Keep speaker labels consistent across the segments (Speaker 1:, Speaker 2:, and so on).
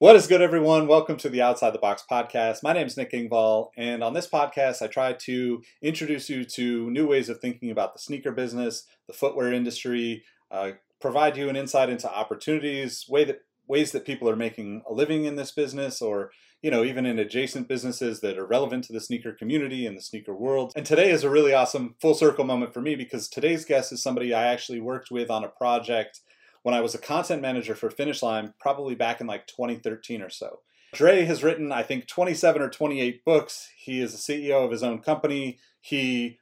Speaker 1: What is good, everyone? Welcome to the Outside the Box podcast. My name is Nick Engvall, and on this podcast, I try to introduce you to new ways of thinking about the sneaker business, the footwear industry, uh, provide you an insight into opportunities, way that ways that people are making a living in this business, or you know, even in adjacent businesses that are relevant to the sneaker community and the sneaker world. And today is a really awesome full circle moment for me because today's guest is somebody I actually worked with on a project when I was a content manager for Finish Line, probably back in like 2013 or so. Dre has written, I think, 27 or 28 books. He is a CEO of his own company. He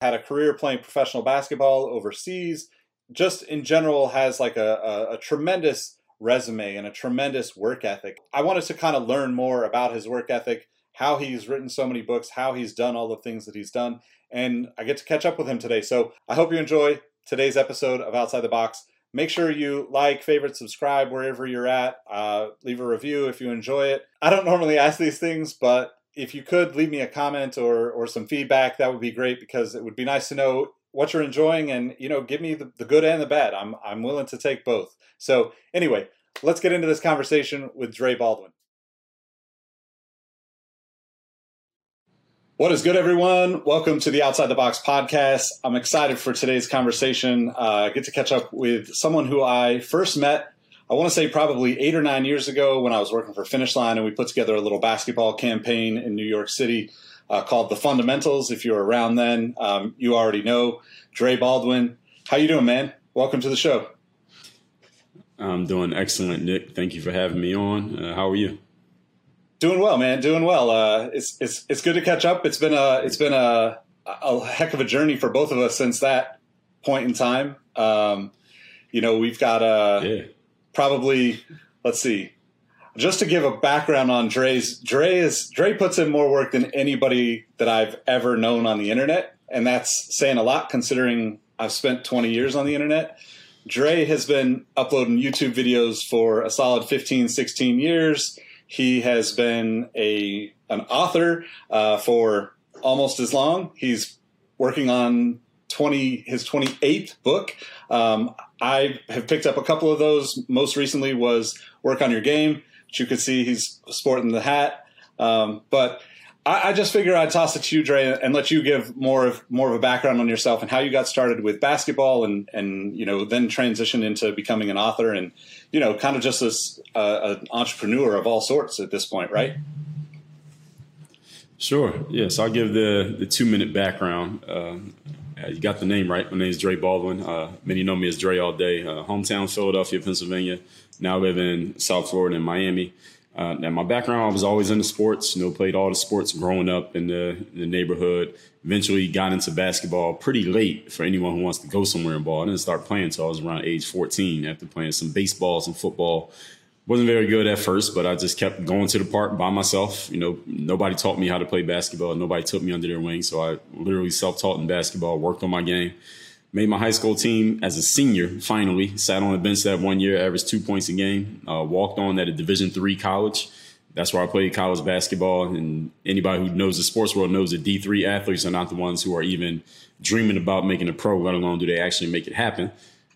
Speaker 1: had a career playing professional basketball overseas. Just in general, has like a, a, a tremendous resume and a tremendous work ethic. I wanted to kind of learn more about his work ethic, how he's written so many books, how he's done all the things that he's done, and I get to catch up with him today. So I hope you enjoy today's episode of Outside the Box. Make sure you like, favorite, subscribe wherever you're at. Uh, leave a review if you enjoy it. I don't normally ask these things, but if you could leave me a comment or, or some feedback, that would be great because it would be nice to know what you're enjoying and you know give me the, the good and the bad. I'm I'm willing to take both. So anyway, let's get into this conversation with Dre Baldwin. What is good, everyone? Welcome to the Outside the Box podcast. I'm excited for today's conversation. Uh, I get to catch up with someone who I first met, I want to say probably eight or nine years ago when I was working for Finish Line, and we put together a little basketball campaign in New York City uh, called The Fundamentals. If you're around then, um, you already know Dre Baldwin. How you doing, man? Welcome to the show.
Speaker 2: I'm doing excellent, Nick. Thank you for having me on. Uh, how are you?
Speaker 1: Doing well, man. Doing well. Uh, it's it's it's good to catch up. It's been a it's been a a heck of a journey for both of us since that point in time. Um, you know, we've got a yeah. probably let's see. Just to give a background on Dre's, Dre is Dre puts in more work than anybody that I've ever known on the internet, and that's saying a lot considering I've spent 20 years on the internet. Dre has been uploading YouTube videos for a solid 15, 16 years he has been a an author uh, for almost as long. He's working on twenty his twenty eighth book. Um, I have picked up a couple of those. Most recently was Work on Your Game, which you could see he's sporting the hat. Um, but I, I, just figure I'd toss it to you, Dre, and let you give more of more of a background on yourself and how you got started with basketball, and and you know then transitioned into becoming an author, and you know kind of just as uh, an entrepreneur of all sorts at this point, right?
Speaker 2: Sure. Yes, I'll give the the two minute background. Uh, you got the name right. My name is Dre Baldwin. Uh, many know me as Dre all day. Uh, hometown Philadelphia, Pennsylvania. Now live in South Florida and Miami. Uh, and my background, I was always into sports. You know, played all the sports growing up in the, the neighborhood. Eventually, got into basketball pretty late for anyone who wants to go somewhere in ball. I didn't start playing until I was around age 14 after playing some baseball, some football. Wasn't very good at first, but I just kept going to the park by myself. You know, nobody taught me how to play basketball. Nobody took me under their wing, so I literally self-taught in basketball. Worked on my game made my high school team as a senior finally. Sat on the bench that one year averaged two points a game. Uh, walked on at a division three college. That's where i played college basketball. And anybody who knows the sports world knows that d3 athletes are not the ones who are even dreaming about making a pro let alone do they actually make it happen.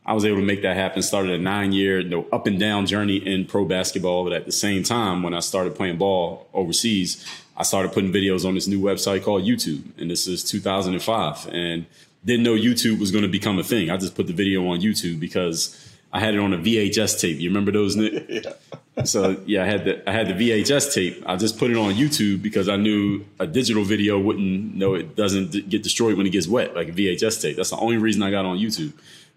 Speaker 2: I was able to make that happen. Started a nine year you know, up and down journey in pro basketball. But at the same time when i started playing ball overseas i started putting videos on this new website called youtube. And this is 2005 and didn't know YouTube was going to become a thing. I just put the video on YouTube because I had it on a VHS tape. You remember those, Nick? yeah. so yeah, I had the I had the VHS tape. I just put it on YouTube because I knew a digital video wouldn't know it doesn't get destroyed when it gets wet like a VHS tape. That's the only reason I got on YouTube.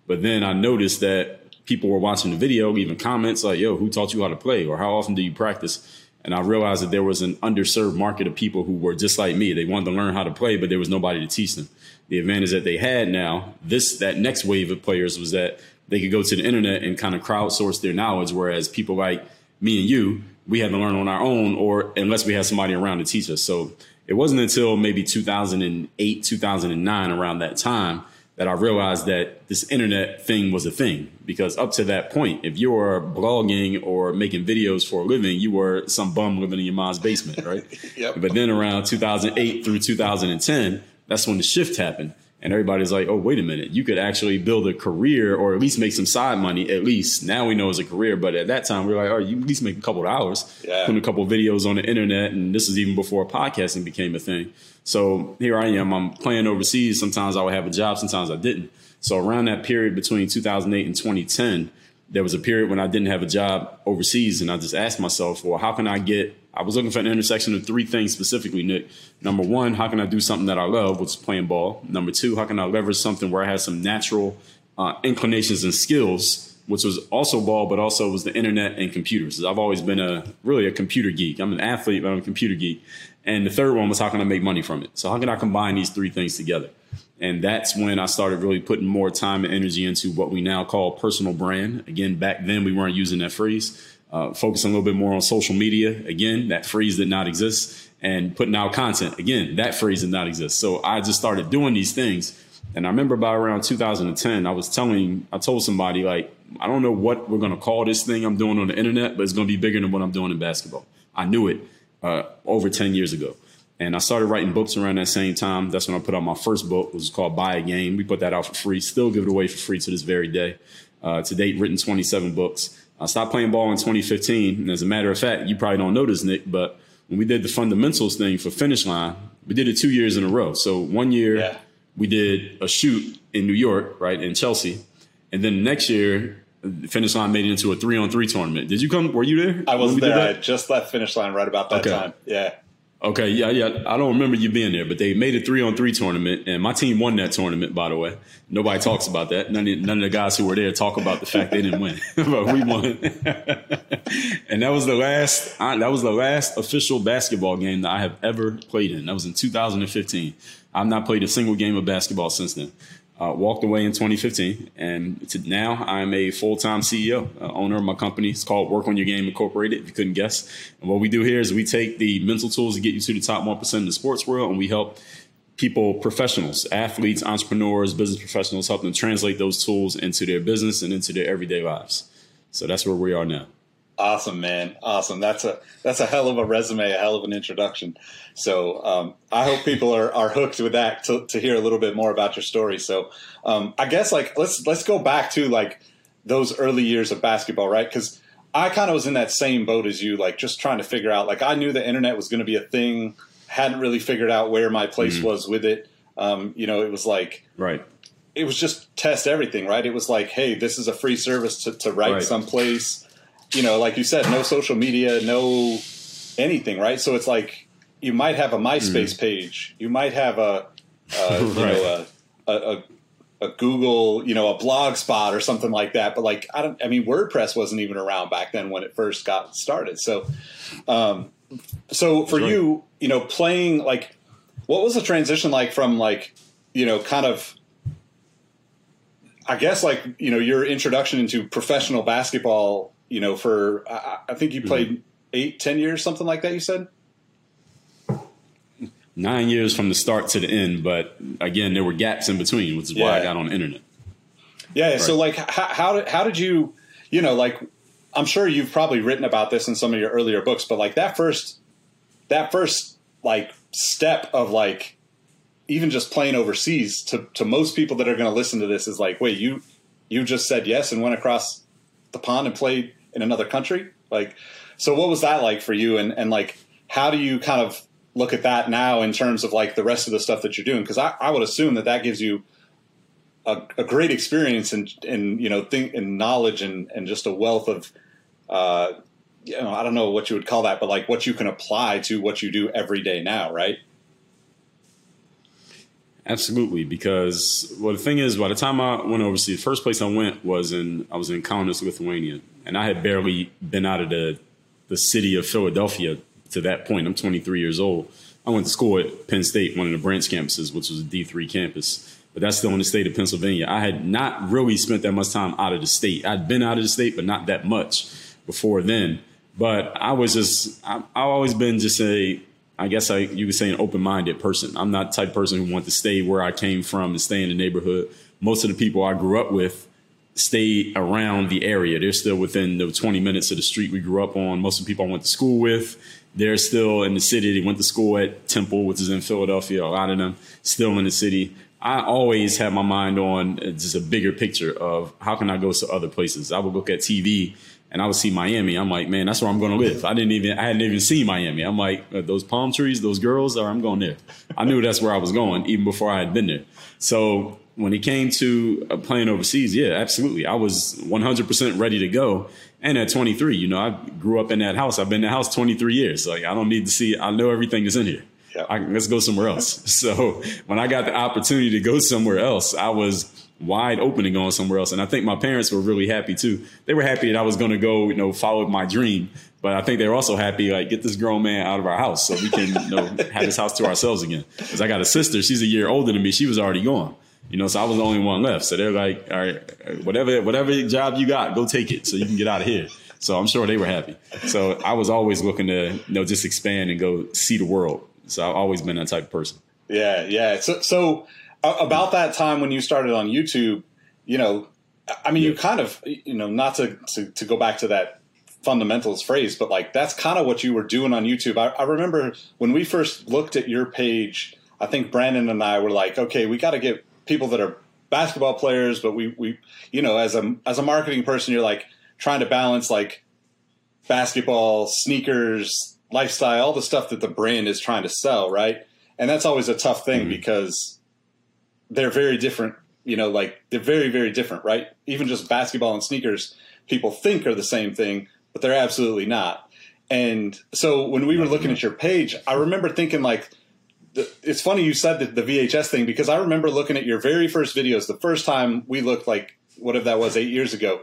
Speaker 2: But then I noticed that people were watching the video, even comments like, "Yo, who taught you how to play?" or "How often do you practice?" And I realized that there was an underserved market of people who were just like me. They wanted to learn how to play, but there was nobody to teach them the advantage that they had now, this that next wave of players was that they could go to the internet and kind of crowdsource their knowledge, whereas people like me and you, we had to learn on our own, or unless we had somebody around to teach us. So it wasn't until maybe 2008, 2009, around that time, that I realized that this internet thing was a thing. Because up to that point, if you were blogging or making videos for a living, you were some bum living in your mom's basement, right? yep. But then around 2008 through 2010 that's when the shift happened. And everybody's like, oh, wait a minute, you could actually build a career or at least make some side money, at least. Now we know it's a career. But at that time, we are like, oh, you at least make a couple of hours, yeah. putting a couple of videos on the internet. And this is even before podcasting became a thing. So here I am, I'm playing overseas. Sometimes I would have a job, sometimes I didn't. So around that period between 2008 and 2010, there was a period when I didn't have a job overseas. And I just asked myself, well, how can I get I was looking for an intersection of three things specifically, Nick. Number one, how can I do something that I love, which is playing ball? Number two, how can I leverage something where I have some natural uh, inclinations and skills, which was also ball, but also was the internet and computers. I've always been a really a computer geek. I'm an athlete, but I'm a computer geek. And the third one was how can I make money from it? So how can I combine these three things together? And that's when I started really putting more time and energy into what we now call personal brand. Again, back then we weren't using that phrase uh, focusing a little bit more on social media. Again, that phrase did not exist. And putting out content. Again, that phrase did not exist. So I just started doing these things. And I remember by around 2010, I was telling, I told somebody, like, I don't know what we're going to call this thing I'm doing on the internet, but it's going to be bigger than what I'm doing in basketball. I knew it uh, over 10 years ago. And I started writing books around that same time. That's when I put out my first book, which was called Buy a Game. We put that out for free, still give it away for free to this very day. Uh, to date, written 27 books. I stopped playing ball in 2015. And as a matter of fact, you probably don't know this, Nick, but when we did the fundamentals thing for Finish Line, we did it two years in a row. So one year yeah. we did a shoot in New York, right, in Chelsea. And then next year, Finish Line made it into a three on three tournament. Did you come? Were you there?
Speaker 1: I was there. I just left Finish Line right about that okay. time. Yeah.
Speaker 2: Okay, yeah, yeah. I don't remember you being there, but they made a three on three tournament, and my team won that tournament. By the way, nobody talks about that. None of, none of the guys who were there talk about the fact they didn't win, but we won. and that was the last. that was the last official basketball game that I have ever played in. That was in 2015. I've not played a single game of basketball since then. Uh, walked away in 2015, and to now I'm a full-time CEO, uh, owner of my company. It's called Work on Your Game Incorporated. If you couldn't guess, and what we do here is we take the mental tools to get you to the top one percent in the sports world, and we help people, professionals, athletes, entrepreneurs, business professionals, help them translate those tools into their business and into their everyday lives. So that's where we are now.
Speaker 1: Awesome, man. Awesome. That's a that's a hell of a resume, a hell of an introduction. So um, I hope people are, are hooked with that to, to hear a little bit more about your story. So um, I guess like let's let's go back to like those early years of basketball, right? Because I kind of was in that same boat as you, like just trying to figure out. Like I knew the internet was going to be a thing, hadn't really figured out where my place mm-hmm. was with it. Um, you know, it was like
Speaker 2: right.
Speaker 1: It was just test everything, right? It was like, hey, this is a free service to, to write right. someplace you know, like you said, no social media, no anything, right? So it's like you might have a MySpace mm. page, you might have a, a you right. know a, a, a Google, you know, a blog spot or something like that. But like I don't, I mean, WordPress wasn't even around back then when it first got started. So, um, so for right. you, you know, playing like, what was the transition like from like, you know, kind of I guess like you know your introduction into professional basketball you know, for I, I think you played mm-hmm. eight, ten years, something like that. You said
Speaker 2: nine years from the start to the end, but again, there were gaps in between, which is why. I got on the internet.
Speaker 1: Yeah. Right. So, like, how, how did how did you, you know, like, I'm sure you've probably written about this in some of your earlier books, but like that first, that first like step of like even just playing overseas to to most people that are going to listen to this is like, wait, you you just said yes and went across the pond and played in another country? Like, so what was that like for you? And, and like, how do you kind of look at that now in terms of like the rest of the stuff that you're doing? Cause I, I would assume that that gives you a, a great experience and, and, you know, think and knowledge and, and just a wealth of, uh, you know, I don't know what you would call that, but like what you can apply to what you do every day now, right?
Speaker 2: Absolutely, because well, the thing is, by the time I went overseas, the first place I went was in I was in Kaunas, Lithuania, and I had barely been out of the the city of Philadelphia to that point. I'm 23 years old. I went to school at Penn State, one of the branch campuses, which was a D3 campus, but that's still in the state of Pennsylvania. I had not really spent that much time out of the state. I'd been out of the state, but not that much before then. But I was just I, I've always been just a I guess I you could say an open minded person. I'm not the type of person who want to stay where I came from and stay in the neighborhood. Most of the people I grew up with stay around the area. They're still within the 20 minutes of the street we grew up on. Most of the people I went to school with, they're still in the city. They went to school at Temple, which is in Philadelphia. A lot of them still in the city. I always had my mind on just a bigger picture of how can I go to other places. I would look at TV and I would see Miami. I'm like, man, that's where I'm going to live. I didn't even, I hadn't even seen Miami. I'm like, uh, those palm trees, those girls, or I'm going there. I knew that's where I was going even before I had been there. So when it came to uh, playing overseas, yeah, absolutely. I was 100% ready to go. And at 23, you know, I grew up in that house. I've been in the house 23 years. Like, I don't need to see, I know everything is in here. Yeah. I, let's go somewhere else. so when I got the opportunity to go somewhere else, I was wide open to going somewhere else. And I think my parents were really happy too. They were happy that I was going to go, you know, follow my dream. But I think they were also happy, like, get this grown man out of our house so we can, you know, have this house to ourselves again. Because I got a sister, she's a year older than me. She was already gone. You know, so I was the only one left. So they're like, all right, whatever, whatever job you got, go take it so you can get out of here. So I'm sure they were happy. So I was always looking to, you know, just expand and go see the world. So I've always been that type of person.
Speaker 1: Yeah, yeah. So, so about that time when you started on YouTube, you know, I mean, yeah. you kind of, you know, not to, to, to go back to that fundamentals phrase, but like that's kind of what you were doing on YouTube. I, I, remember when we first looked at your page, I think Brandon and I were like, okay, we got to get people that are basketball players, but we, we, you know, as a, as a marketing person, you're like trying to balance like basketball, sneakers, lifestyle, all the stuff that the brand is trying to sell, right? And that's always a tough thing mm-hmm. because they're very different. You know, like they're very, very different, right? Even just basketball and sneakers, people think are the same thing, but they're absolutely not. And so when we were looking at your page, I remember thinking like, it's funny you said the, the VHS thing because I remember looking at your very first videos, the first time we looked like whatever that was eight years ago,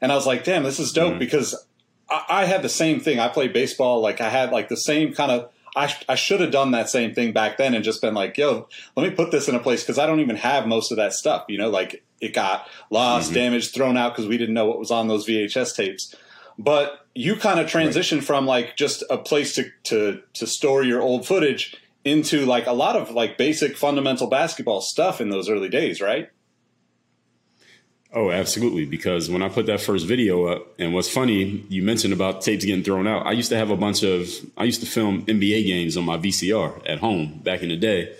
Speaker 1: and I was like, damn, this is dope mm-hmm. because I, I, had the same thing. I played baseball, like I had like the same kind of. I, I should have done that same thing back then and just been like, yo, let me put this in a place because I don't even have most of that stuff. You know, like it got lost, mm-hmm. damaged, thrown out because we didn't know what was on those VHS tapes. But you kind of transitioned right. from like just a place to, to to store your old footage into like a lot of like basic fundamental basketball stuff in those early days, right?
Speaker 2: Oh, absolutely. Because when I put that first video up, and what's funny, you mentioned about tapes getting thrown out. I used to have a bunch of, I used to film NBA games on my VCR at home back in the day.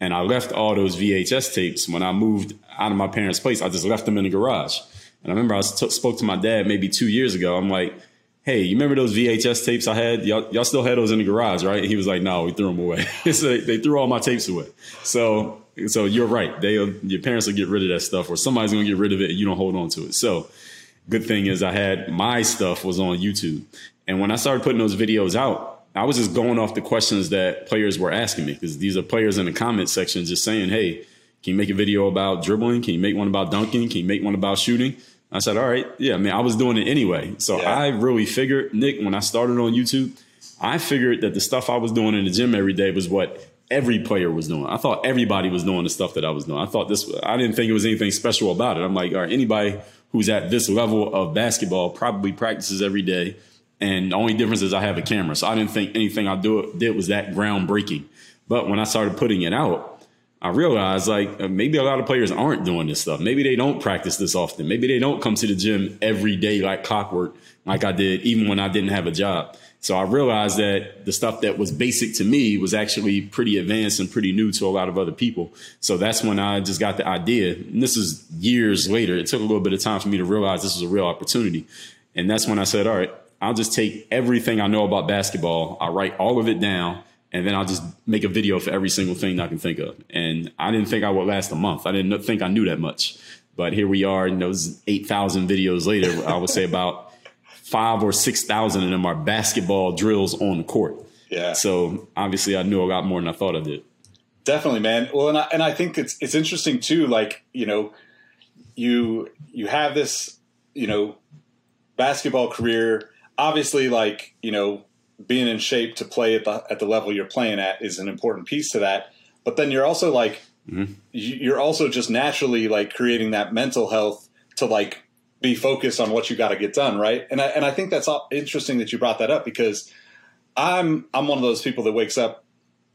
Speaker 2: And I left all those VHS tapes when I moved out of my parents' place. I just left them in the garage. And I remember I t- spoke to my dad maybe two years ago. I'm like, hey, you remember those VHS tapes I had? Y'all, y'all still had those in the garage, right? he was like, no, we threw them away. so they threw all my tapes away. So so you're right. They your parents will get rid of that stuff, or somebody's gonna get rid of it, and you don't hold on to it. So good thing is I had my stuff was on YouTube, and when I started putting those videos out, I was just going off the questions that players were asking me because these are players in the comment section just saying, "Hey, can you make a video about dribbling? Can you make one about dunking? Can you make one about shooting?" I said, "All right, yeah." I mean, I was doing it anyway, so yeah. I really figured, Nick, when I started on YouTube, I figured that the stuff I was doing in the gym every day was what every player was doing. I thought everybody was doing the stuff that I was doing. I thought this, I didn't think it was anything special about it. I'm like, all right, anybody who's at this level of basketball probably practices every day. And the only difference is I have a camera. So I didn't think anything I do, did was that groundbreaking. But when I started putting it out, I realized like uh, maybe a lot of players aren't doing this stuff. Maybe they don't practice this often. Maybe they don't come to the gym every day like clockwork, like I did, even when I didn't have a job. So I realized that the stuff that was basic to me was actually pretty advanced and pretty new to a lot of other people. So that's when I just got the idea. And this is years later. It took a little bit of time for me to realize this was a real opportunity. And that's when I said, all right, I'll just take everything I know about basketball. I'll write all of it down and then I'll just make a video for every single thing I can think of. And I didn't think I would last a month. I didn't think I knew that much. But here we are, and those 8,000 videos later, I would say about five or six thousand of them are basketball drills on the court.
Speaker 1: Yeah.
Speaker 2: So obviously, I knew a lot more than I thought I did.
Speaker 1: Definitely, man. Well, and I, and I think it's it's interesting too. Like you know, you you have this you know basketball career. Obviously, like you know, being in shape to play at the at the level you're playing at is an important piece to that. But then you're also like mm-hmm. you're also just naturally like creating that mental health to like be focused on what you got to get done, right? And I, and I think that's interesting that you brought that up because I'm I'm one of those people that wakes up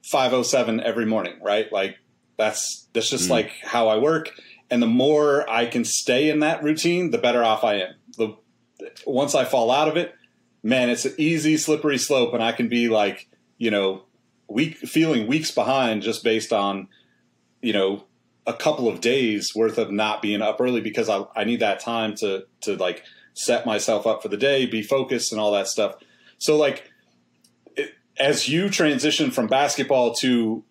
Speaker 1: 5:07 every morning, right? Like that's that's just mm. like how I work. And the more I can stay in that routine, the better off I am. The once I fall out of it, man, it's an easy slippery slope, and I can be like, you know, week feeling weeks behind just based on, you know, a couple of days worth of not being up early because I, I need that time to to like set myself up for the day, be focused, and all that stuff. So like, it, as you transition from basketball to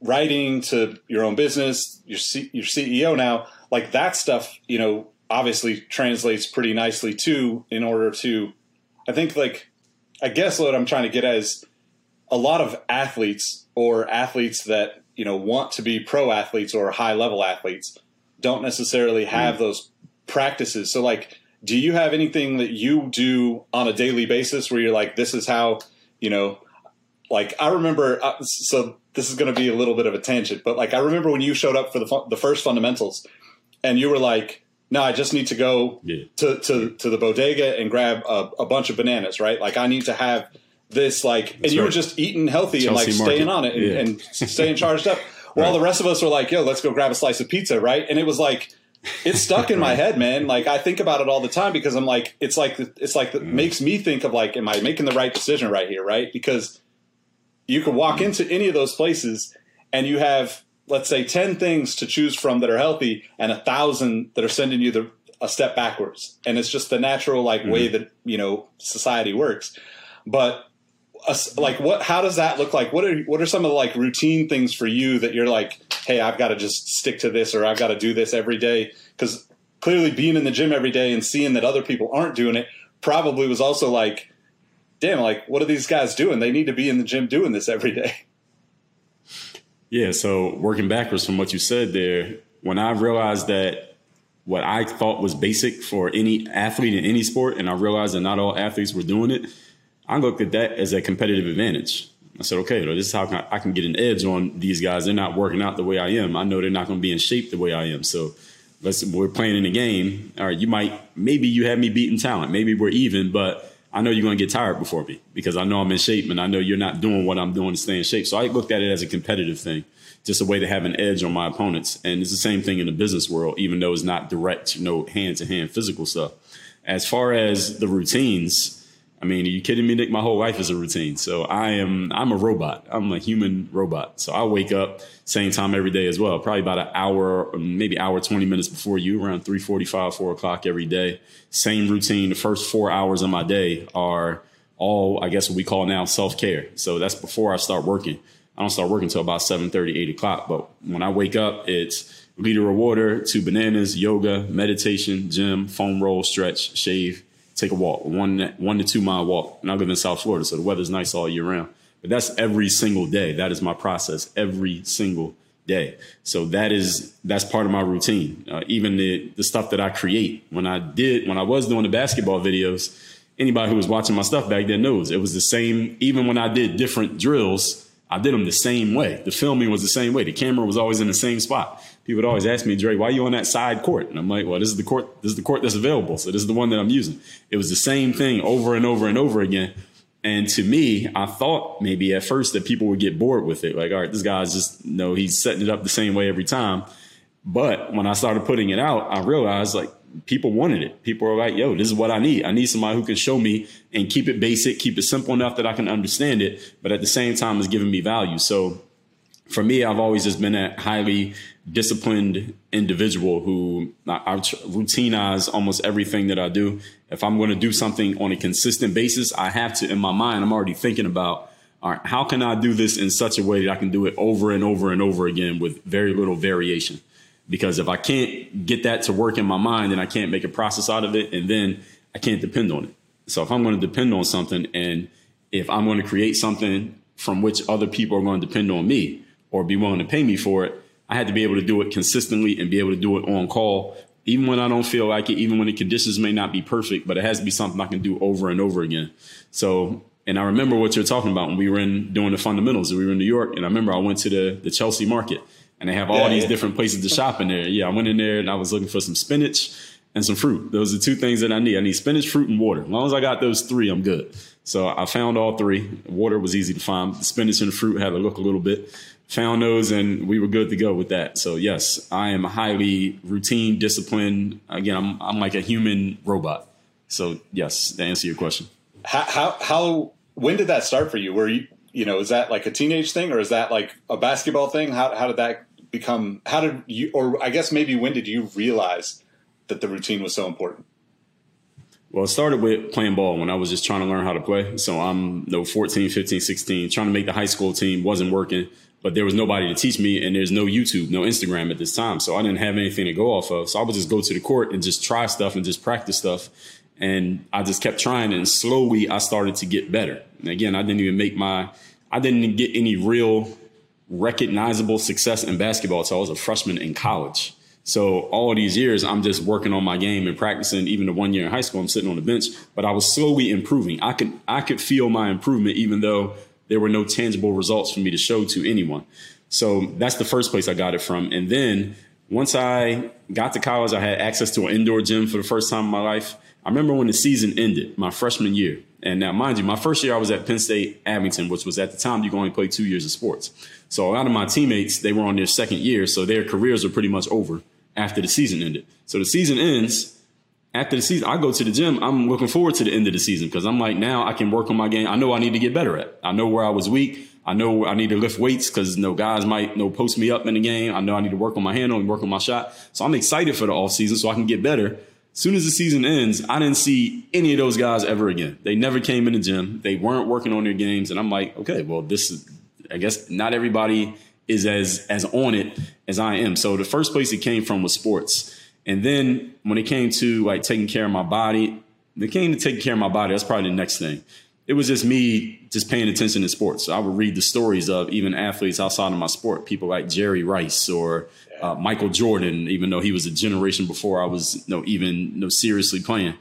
Speaker 1: writing to your own business, your C, your CEO now, like that stuff, you know, obviously translates pretty nicely too. In order to, I think like, I guess what I'm trying to get at is a lot of athletes or athletes that you know want to be pro athletes or high level athletes don't necessarily have mm. those practices. So like do you have anything that you do on a daily basis where you're like this is how you know like i remember uh, so this is going to be a little bit of a tangent but like i remember when you showed up for the, the first fundamentals and you were like no i just need to go yeah. to, to, to the bodega and grab a, a, bunch of bananas right like i need to have this like That's and you right. were just eating healthy Chelsea and like market. staying on it and, yeah. and staying charged up while right. the rest of us were like yo let's go grab a slice of pizza right and it was like it's stuck in my head, man. Like I think about it all the time because I'm like, it's like it's like it mm. makes me think of like, am I making the right decision right here, right? Because you can walk into any of those places and you have, let's say, ten things to choose from that are healthy, and a thousand that are sending you the a step backwards, and it's just the natural like mm-hmm. way that you know society works. But like what how does that look like? What are what are some of the like routine things for you that you're like hey i've got to just stick to this or i've got to do this every day because clearly being in the gym every day and seeing that other people aren't doing it probably was also like damn like what are these guys doing? They need to be in the gym doing this every day
Speaker 2: yeah so working backwards from what you said there when i realized that what i thought was basic for any athlete in any sport and i realized that not all athletes were doing it I looked at that as a competitive advantage. I said, okay, this is how I can get an edge on these guys. They're not working out the way I am. I know they're not going to be in shape the way I am. So let's we're playing in a game. All right, you might maybe you have me beating talent. Maybe we're even, but I know you're going to get tired before me because I know I'm in shape and I know you're not doing what I'm doing to stay in shape. So I looked at it as a competitive thing, just a way to have an edge on my opponents. And it's the same thing in the business world, even though it's not direct, you know, hand to hand physical stuff. As far as the routines, I mean, are you kidding me, Nick? My whole life is a routine. So I am I'm a robot. I'm a human robot. So I wake up same time every day as well. Probably about an hour, maybe hour twenty minutes before you, around three forty five, four o'clock every day. Same routine. The first four hours of my day are all I guess what we call now self care. So that's before I start working. I don't start working until about 7 30, 8 o'clock. But when I wake up, it's liter of water, two bananas, yoga, meditation, gym, foam roll, stretch, shave, take a walk, one one to two mile walk. And I live in South Florida, so the weather's nice all year round. But that's every single day. That is my process every single day. So that is that's part of my routine. Uh, even the the stuff that I create when I did when I was doing the basketball videos. Anybody who was watching my stuff back then knows it was the same. Even when I did different drills, I did them the same way. The filming was the same way. The camera was always in the same spot people would always ask me, Dre, why are you on that side court? And I'm like, well, this is the court, this is the court that's available. So this is the one that I'm using. It was the same thing over and over and over again. And to me, I thought maybe at first that people would get bored with it. Like, all right, this guy's just, you know, he's setting it up the same way every time. But when I started putting it out, I realized like people wanted it. People were like, yo, this is what I need. I need somebody who can show me and keep it basic, keep it simple enough that I can understand it, but at the same time is giving me value. So for me, I've always just been a highly disciplined individual who I, I routinize almost everything that I do. If I'm going to do something on a consistent basis, I have to, in my mind, I'm already thinking about, all right, how can I do this in such a way that I can do it over and over and over again with very little variation? Because if I can't get that to work in my mind, then I can't make a process out of it, and then I can't depend on it. So if I'm going to depend on something, and if I'm going to create something from which other people are going to depend on me or be willing to pay me for it, I had to be able to do it consistently and be able to do it on call, even when I don't feel like it, even when the conditions may not be perfect, but it has to be something I can do over and over again. So, and I remember what you're talking about when we were in doing the fundamentals. We were in New York, and I remember I went to the the Chelsea market, and they have all yeah, these yeah. different places to shop in there. Yeah, I went in there and I was looking for some spinach and some fruit. Those are two things that I need. I need spinach, fruit, and water. As long as I got those three, I'm good. So I found all three. Water was easy to find. The spinach and fruit had to look a little bit found those and we were good to go with that. So yes, I am highly routine, disciplined. Again, I'm I'm like a human robot. So yes, to answer your question.
Speaker 1: How how, how when did that start for you? Were you you know is that like a teenage thing or is that like a basketball thing? How how did that become? How did you, or I guess maybe when did you realize that the routine was so important?
Speaker 2: Well, it started with playing ball when I was just trying to learn how to play. So I'm know, 14, 15, 16, trying to make the high school team, wasn't working, but there was nobody to teach me, and there's no YouTube, no Instagram at this time. So I didn't have anything to go off of. So I would just go to the court and just try stuff and just practice stuff. And I just kept trying, and slowly I started to get better. And again, I didn't even make my, I didn't get any real recognizable success in basketball until I was a freshman in college. So all these years, I'm just working on my game and practicing. Even the one year in high school, I'm sitting on the bench, but I was slowly improving. I could I could feel my improvement, even though there were no tangible results for me to show to anyone. So that's the first place I got it from. And then once I got to college, I had access to an indoor gym for the first time in my life. I remember when the season ended, my freshman year. And now, mind you, my first year I was at Penn State Abington, which was at the time you could only play two years of sports. So a lot of my teammates, they were on their second year, so their careers were pretty much over after the season ended. So the season ends. After the season, I go to the gym. I'm looking forward to the end of the season because I'm like, now I can work on my game. I know I need to get better at. I know where I was weak. I know I need to lift weights because you know, guys might you know, post me up in the game. I know I need to work on my handle and work on my shot. So I'm excited for the off season so I can get better. Soon as the season ends, I didn't see any of those guys ever again. They never came in the gym. They weren't working on their games. And I'm like, okay, well, this is, I guess not everybody is as as on it as I am. So the first place it came from was sports. And then when it came to like taking care of my body, it came to taking care of my body. That's probably the next thing. It was just me just paying attention to sports. So I would read the stories of even athletes outside of my sport, people like Jerry Rice or uh, Michael Jordan, even though he was a generation before I was you know, even you know, seriously playing.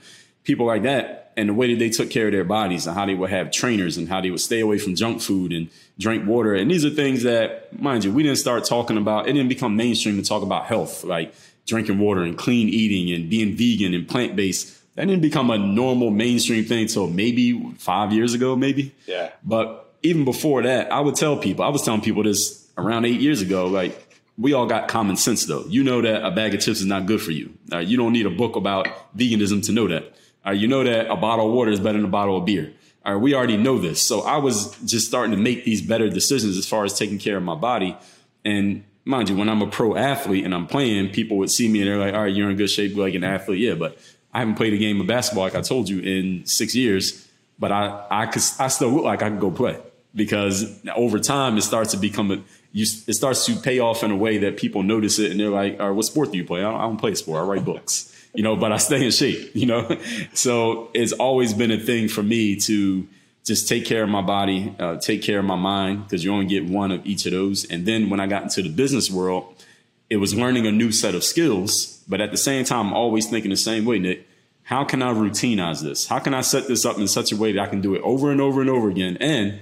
Speaker 2: People like that and the way that they took care of their bodies and how they would have trainers and how they would stay away from junk food and drink water. And these are things that, mind you, we didn't start talking about. It didn't become mainstream to talk about health, like drinking water and clean eating and being vegan and plant based. That didn't become a normal mainstream thing until maybe five years ago, maybe.
Speaker 1: Yeah.
Speaker 2: But even before that, I would tell people, I was telling people this around eight years ago, like, we all got common sense though. You know that a bag of chips is not good for you. You don't need a book about veganism to know that. You know that a bottle of water is better than a bottle of beer. All right, we already know this. So I was just starting to make these better decisions as far as taking care of my body. And mind you, when I'm a pro athlete and I'm playing, people would see me and they're like, all right, you're in good shape like an athlete. Yeah, but I haven't played a game of basketball, like I told you, in six years. But I, I, could, I still look like I can go play because over time it starts to become a, you, it starts to pay off in a way that people notice it and they're like, all right, what sport do you play? I don't, I don't play sport. I write books you know, but I stay in shape, you know. so it's always been a thing for me to just take care of my body, uh, take care of my mind, because you only get one of each of those. And then when I got into the business world, it was learning a new set of skills. But at the same time, I'm always thinking the same way, Nick. How can I routinize this? How can I set this up in such a way that I can do it over and over and over again? And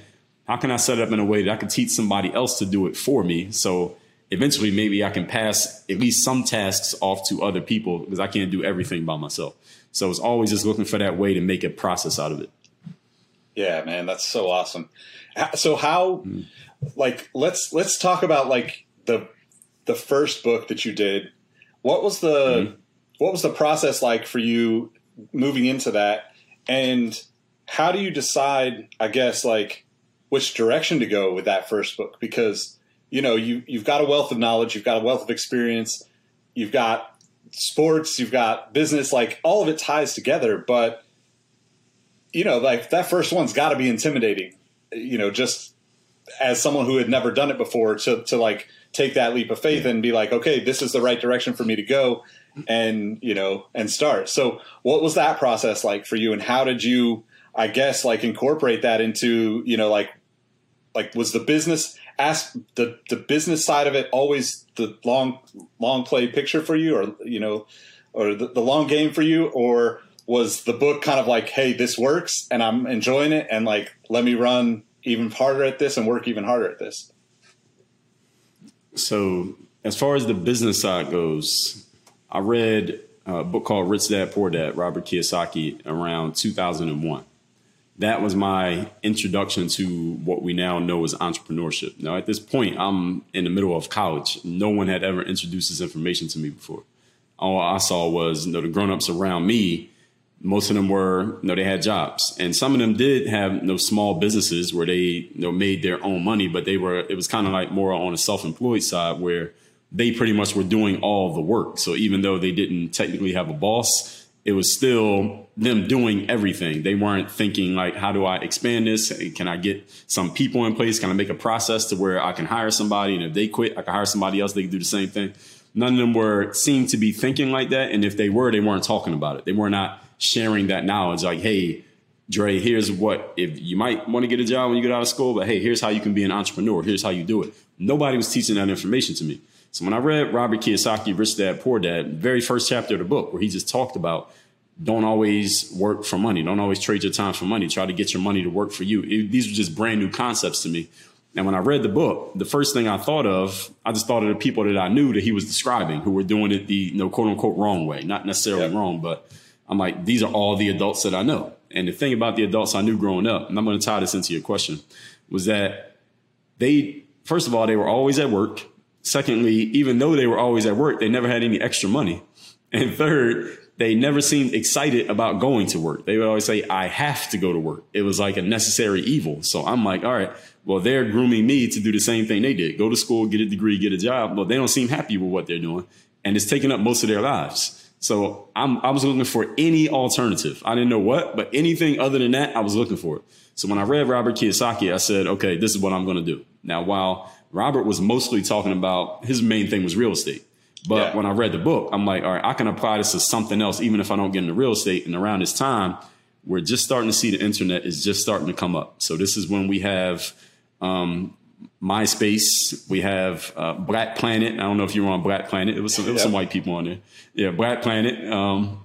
Speaker 2: how can I set it up in a way that I can teach somebody else to do it for me? So eventually maybe I can pass at least some tasks off to other people because I can't do everything by myself. So it's always just looking for that way to make a process out of it.
Speaker 1: Yeah, man, that's so awesome. So how mm. like let's let's talk about like the the first book that you did. What was the mm. what was the process like for you moving into that and how do you decide I guess like which direction to go with that first book because you know you you've got a wealth of knowledge, you've got a wealth of experience, you've got sports, you've got business, like all of it ties together. But you know, like that first one's got to be intimidating. You know, just as someone who had never done it before, to to like take that leap of faith and be like, okay, this is the right direction for me to go, and you know, and start. So, what was that process like for you, and how did you? I guess like incorporate that into you know like like was the business ask the the business side of it always the long long play picture for you, or you know, or the, the long game for you, or was the book kind of like, hey, this works and I'm enjoying it, and like let me run even harder at this and work even harder at this.
Speaker 2: So, as far as the business side goes, I read a book called Rich Dad Poor Dad, Robert Kiyosaki, around 2001 that was my introduction to what we now know as entrepreneurship. Now, at this point, I'm in the middle of college. No one had ever introduced this information to me before. All I saw was, you know, the grown-ups around me. Most of them were, you know, they had jobs, and some of them did have, you know, small businesses where they, you know, made their own money. But they were, it was kind of like more on a self-employed side where they pretty much were doing all the work. So even though they didn't technically have a boss, it was still them doing everything. They weren't thinking like, how do I expand this? Can I get some people in place? Can I make a process to where I can hire somebody? And if they quit, I can hire somebody else. They can do the same thing. None of them were seemed to be thinking like that. And if they were, they weren't talking about it. They were not sharing that knowledge. Like, hey, Dre, here's what if you might want to get a job when you get out of school, but hey, here's how you can be an entrepreneur. Here's how you do it. Nobody was teaching that information to me. So when I read Robert Kiyosaki, Rich Dad, Poor Dad, very first chapter of the book, where he just talked about don't always work for money, don't always trade your time for money, try to get your money to work for you. It, these were just brand new concepts to me. And when I read the book, the first thing I thought of, I just thought of the people that I knew that he was describing who were doing it the you know, quote unquote wrong way, not necessarily yep. wrong, but I'm like, these are all the adults that I know. And the thing about the adults I knew growing up, and I'm going to tie this into your question, was that they, first of all, they were always at work. Secondly, even though they were always at work, they never had any extra money. And third, they never seemed excited about going to work. They would always say, I have to go to work. It was like a necessary evil. So I'm like, all right, well, they're grooming me to do the same thing they did go to school, get a degree, get a job. But they don't seem happy with what they're doing. And it's taking up most of their lives. So I'm, I was looking for any alternative. I didn't know what, but anything other than that, I was looking for it. So when I read Robert Kiyosaki, I said, okay, this is what I'm going to do. Now, while Robert was mostly talking about his main thing was real estate. But yeah. when I read the book, I'm like, all right, I can apply this to something else, even if I don't get into real estate. And around this time, we're just starting to see the internet is just starting to come up. So this is when we have um, MySpace. We have uh, Black Planet. I don't know if you were on Black Planet. It was some, it was some white people on there. Yeah, Black Planet. Um,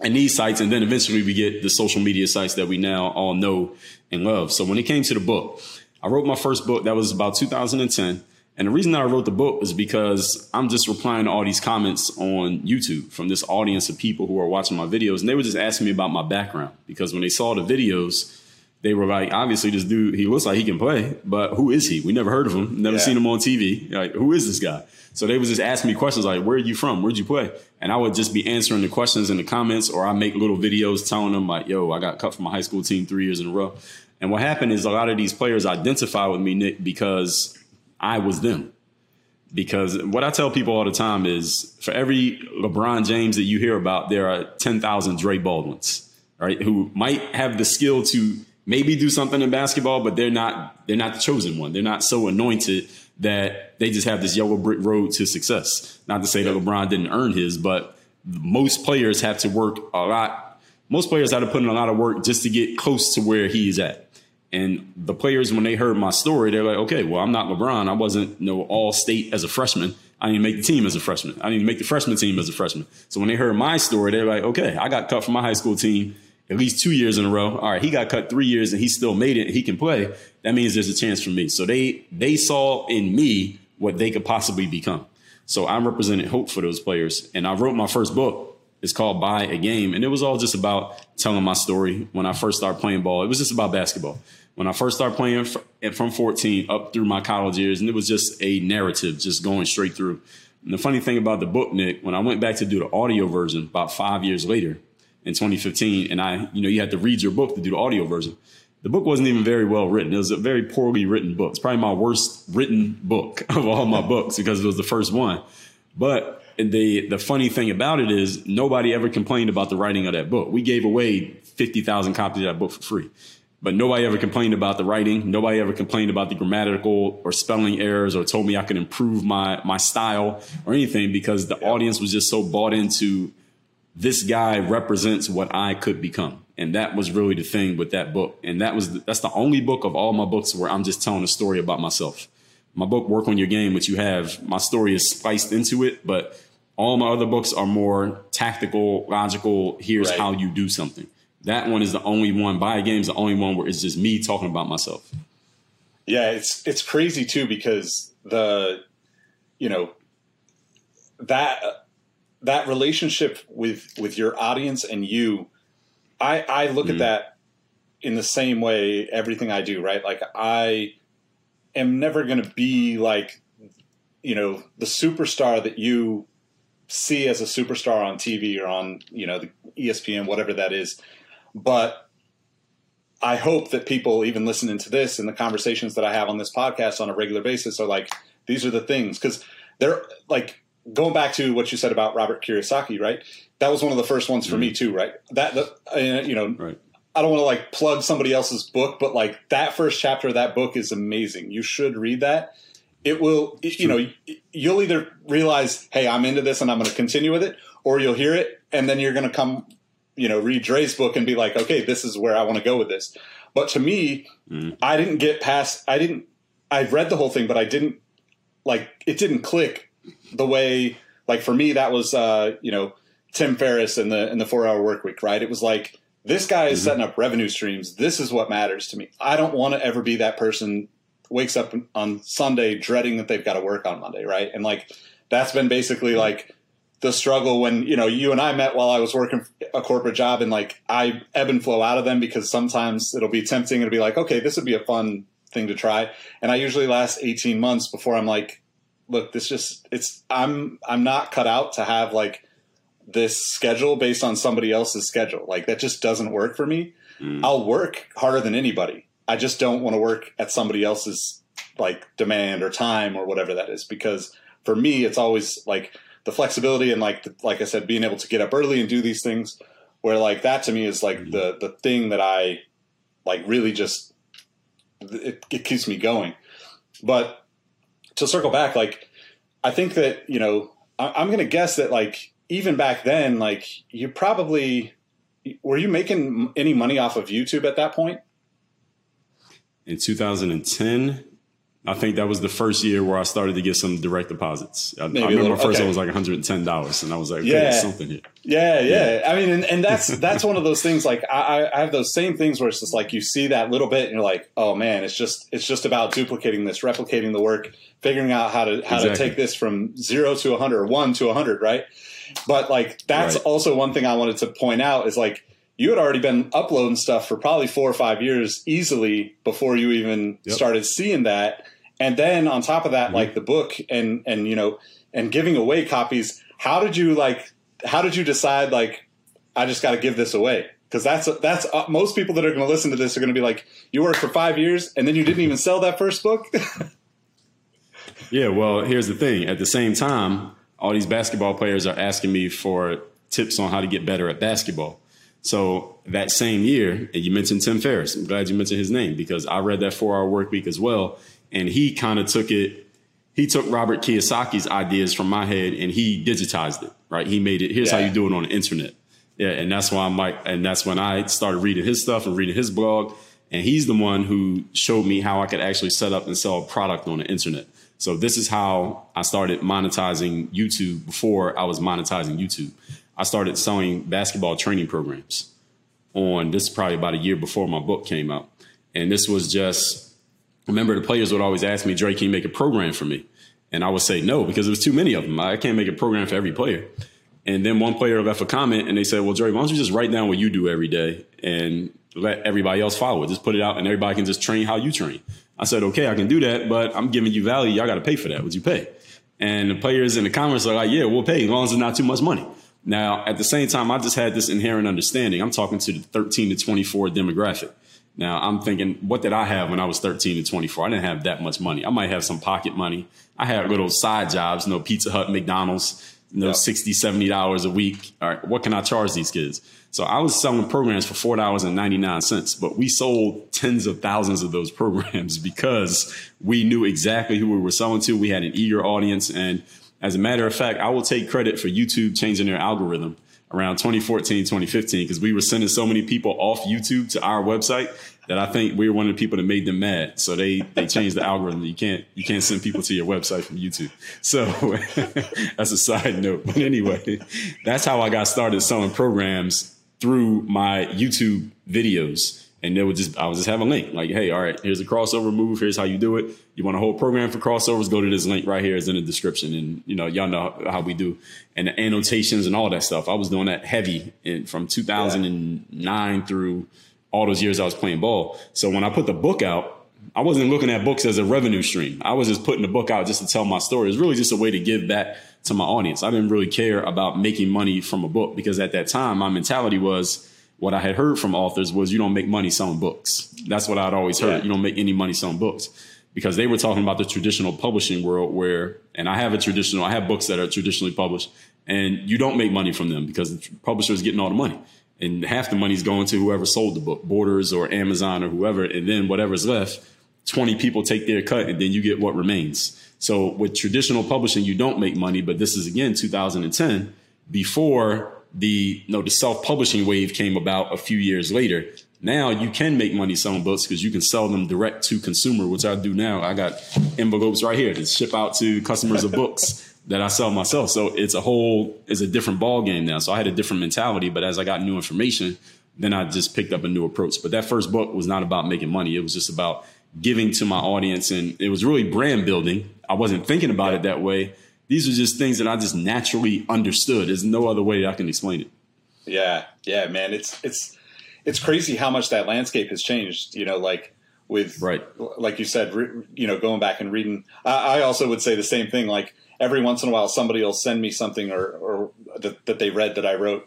Speaker 2: and these sites, and then eventually we get the social media sites that we now all know and love. So when it came to the book, I wrote my first book. That was about 2010. And the reason that I wrote the book is because I'm just replying to all these comments on YouTube from this audience of people who are watching my videos. And they were just asking me about my background because when they saw the videos, they were like, obviously, this dude, he looks like he can play, but who is he? We never heard of him, never yeah. seen him on TV. Like, who is this guy? So they was just asking me questions like, where are you from? Where'd you play? And I would just be answering the questions in the comments, or I make little videos telling them like, yo, I got cut from my high school team three years in a row. And what happened is a lot of these players identify with me, Nick, because I was them. Because what I tell people all the time is for every LeBron James that you hear about, there are 10,000 Dre Baldwins, right? Who might have the skill to maybe do something in basketball, but they're not they're not the chosen one. They're not so anointed that they just have this yellow brick road to success. Not to say that LeBron didn't earn his, but most players have to work a lot. Most players had to put in a lot of work just to get close to where he is at. And the players, when they heard my story, they're like, okay, well, I'm not LeBron. I wasn't you know, all state as a freshman. I didn't make the team as a freshman. I didn't make the freshman team as a freshman. So when they heard my story, they're like, okay, I got cut from my high school team at least two years in a row. All right, he got cut three years and he still made it. he can play. That means there's a chance for me. So they they saw in me what they could possibly become. So I'm representing hope for those players. And I wrote my first book. It's called Buy a Game, and it was all just about telling my story when I first started playing ball. It was just about basketball. When I first started playing from 14 up through my college years, and it was just a narrative, just going straight through. And the funny thing about the book, Nick, when I went back to do the audio version about five years later, in 2015, and I, you know, you had to read your book to do the audio version. The book wasn't even very well written. It was a very poorly written book. It's probably my worst written book of all my books because it was the first one. But the the funny thing about it is nobody ever complained about the writing of that book. We gave away 50,000 copies of that book for free. But nobody ever complained about the writing. Nobody ever complained about the grammatical or spelling errors or told me I could improve my my style or anything because the audience was just so bought into this guy represents what I could become. And that was really the thing with that book. And that was that's the only book of all my books where I'm just telling a story about myself. My book, Work on Your Game, which you have, my story is spiced into it, but all my other books are more tactical, logical. Here's right. how you do something. That one is the only one. Buy a game is the only one where it's just me talking about myself.
Speaker 1: Yeah, it's it's crazy too because the you know that that relationship with with your audience and you i i look mm-hmm. at that in the same way everything i do right like i am never going to be like you know the superstar that you see as a superstar on tv or on you know the espn whatever that is but i hope that people even listening to this and the conversations that i have on this podcast on a regular basis are like these are the things because they're like going back to what you said about Robert Kiyosaki, right? That was one of the first ones for mm-hmm. me too, right? That, the, uh, you know, right. I don't want to like plug somebody else's book, but like that first chapter of that book is amazing. You should read that. It will, it's you know, you'll either realize, hey, I'm into this and I'm going to continue with it, or you'll hear it and then you're going to come, you know, read Dre's book and be like, okay, this is where I want to go with this. But to me, mm. I didn't get past. I didn't. I've read the whole thing, but I didn't like it. Didn't click the way like for me that was uh, you know Tim Ferriss and the and the four hour work week. Right? It was like this guy is mm-hmm. setting up revenue streams. This is what matters to me. I don't want to ever be that person wakes up on Sunday dreading that they've got to work on Monday. Right? And like that's been basically like the struggle when you know you and I met while I was working a corporate job and like I ebb and flow out of them because sometimes it'll be tempting and it'll be like okay this would be a fun thing to try. And I usually last 18 months before I'm like look this just it's I'm I'm not cut out to have like this schedule based on somebody else's schedule. Like that just doesn't work for me. Mm. I'll work harder than anybody. I just don't want to work at somebody else's like demand or time or whatever that is because for me it's always like the flexibility and like the, like I said, being able to get up early and do these things. Where like that to me is like mm-hmm. the the thing that I like really just it, it keeps me going. But to circle back, like I think that you know I, I'm going to guess that like even back then, like you probably were you making any money off of YouTube at that point?
Speaker 2: In 2010, I think that was the first year where I started to get some direct deposits. I, I remember little, first okay. one was like $110 and I was like, okay, yeah. something here.
Speaker 1: Yeah, yeah, yeah. I mean, and, and that's, that's one of those things. Like I, I have those same things where it's just like, you see that little bit and you're like, oh man, it's just, it's just about duplicating this, replicating the work, figuring out how to, how exactly. to take this from zero to a hundred or one to a hundred. Right. But like, that's right. also one thing I wanted to point out is like, you had already been uploading stuff for probably four or five years easily before you even yep. started seeing that and then on top of that mm-hmm. like the book and and you know and giving away copies how did you like how did you decide like i just got to give this away? Because that's that's uh, most people that are going to listen to this are going to be like you worked for five years and then you didn't even sell that first book?
Speaker 2: Yeah well here's the thing. At the same time all these basketball players are asking me for tips on how to get better at basketball. So that same year, and you mentioned Tim Ferriss. I'm glad you mentioned his name because I read that four hour work week as well and he kind of took it. He took Robert Kiyosaki's ideas from my head and he digitized it. Right, he made it. Here's yeah. how you do it on the internet. Yeah, and that's why I'm like, and that's when I started reading his stuff and reading his blog. And he's the one who showed me how I could actually set up and sell a product on the internet. So this is how I started monetizing YouTube before I was monetizing YouTube. I started selling basketball training programs on this is probably about a year before my book came out. And this was just remember the players would always ask me, Dre, can you make a program for me? And I would say no because there was too many of them. I can't make a program for every player. And then one player left a comment and they said, well, Dre, why don't you just write down what you do every day and let everybody else follow it? Just put it out and everybody can just train how you train. I said, okay, I can do that, but I'm giving you value. Y'all got to pay for that. Would you pay? And the players in the comments are like, yeah, we'll pay as long as it's not too much money. Now, at the same time, I just had this inherent understanding. I'm talking to the 13 to 24 demographic. Now I'm thinking, what did I have when I was 13 to 24? I didn't have that much money. I might have some pocket money. I had little side jobs, you know, Pizza Hut, McDonald's, you know, yep. 60, 70 dollars a week. All right, what can I charge these kids? So I was selling programs for four dollars and ninety nine cents, but we sold tens of thousands of those programs because we knew exactly who we were selling to. We had an eager audience, and as a matter of fact, I will take credit for YouTube changing their algorithm around 2014, 2015, because we were sending so many people off YouTube to our website that I think we were one of the people that made them mad. So they they changed the algorithm. You can't you can't send people to your website from YouTube. So that's a side note. But anyway, that's how I got started selling programs through my YouTube videos. And they would just I would just have a link like, hey, all right, here's a crossover move. Here's how you do it. You want a whole program for crossovers? Go to this link right here. It's in the description. And you know, y'all know how we do and the annotations and all that stuff. I was doing that heavy in, from 2009 yeah. through all those years I was playing ball. So when I put the book out, I wasn't looking at books as a revenue stream. I was just putting the book out just to tell my story. It's really just a way to give back to my audience. I didn't really care about making money from a book because at that time my mentality was what I had heard from authors was you don't make money selling books. That's what I'd always heard. Yeah. You don't make any money selling books. because they were talking about the traditional publishing world where, and I have a traditional, I have books that are traditionally published, and you don't make money from them because the publisher is getting all the money. And half the money is going to whoever sold the book, Borders or Amazon or whoever. And then whatever's left, 20 people take their cut and then you get what remains. So with traditional publishing, you don't make money, but this is again 2010 before the you know, the self-publishing wave came about a few years later. Now you can make money selling books because you can sell them direct to consumer, which I do now. I got envelopes right here to ship out to customers of books that I sell myself. So it's a whole it's a different ball game now. So I had a different mentality, but as I got new information, then I just picked up a new approach. But that first book was not about making money. It was just about giving to my audience and it was really brand building. I wasn't thinking about it that way these are just things that I just naturally understood. There's no other way I can explain it.
Speaker 1: Yeah, yeah, man. It's it's it's crazy how much that landscape has changed. You know, like with
Speaker 2: right,
Speaker 1: like you said, re, you know, going back and reading. I, I, also would say the same thing. Like every once in a while, somebody will send me something or or that, that they read that I wrote,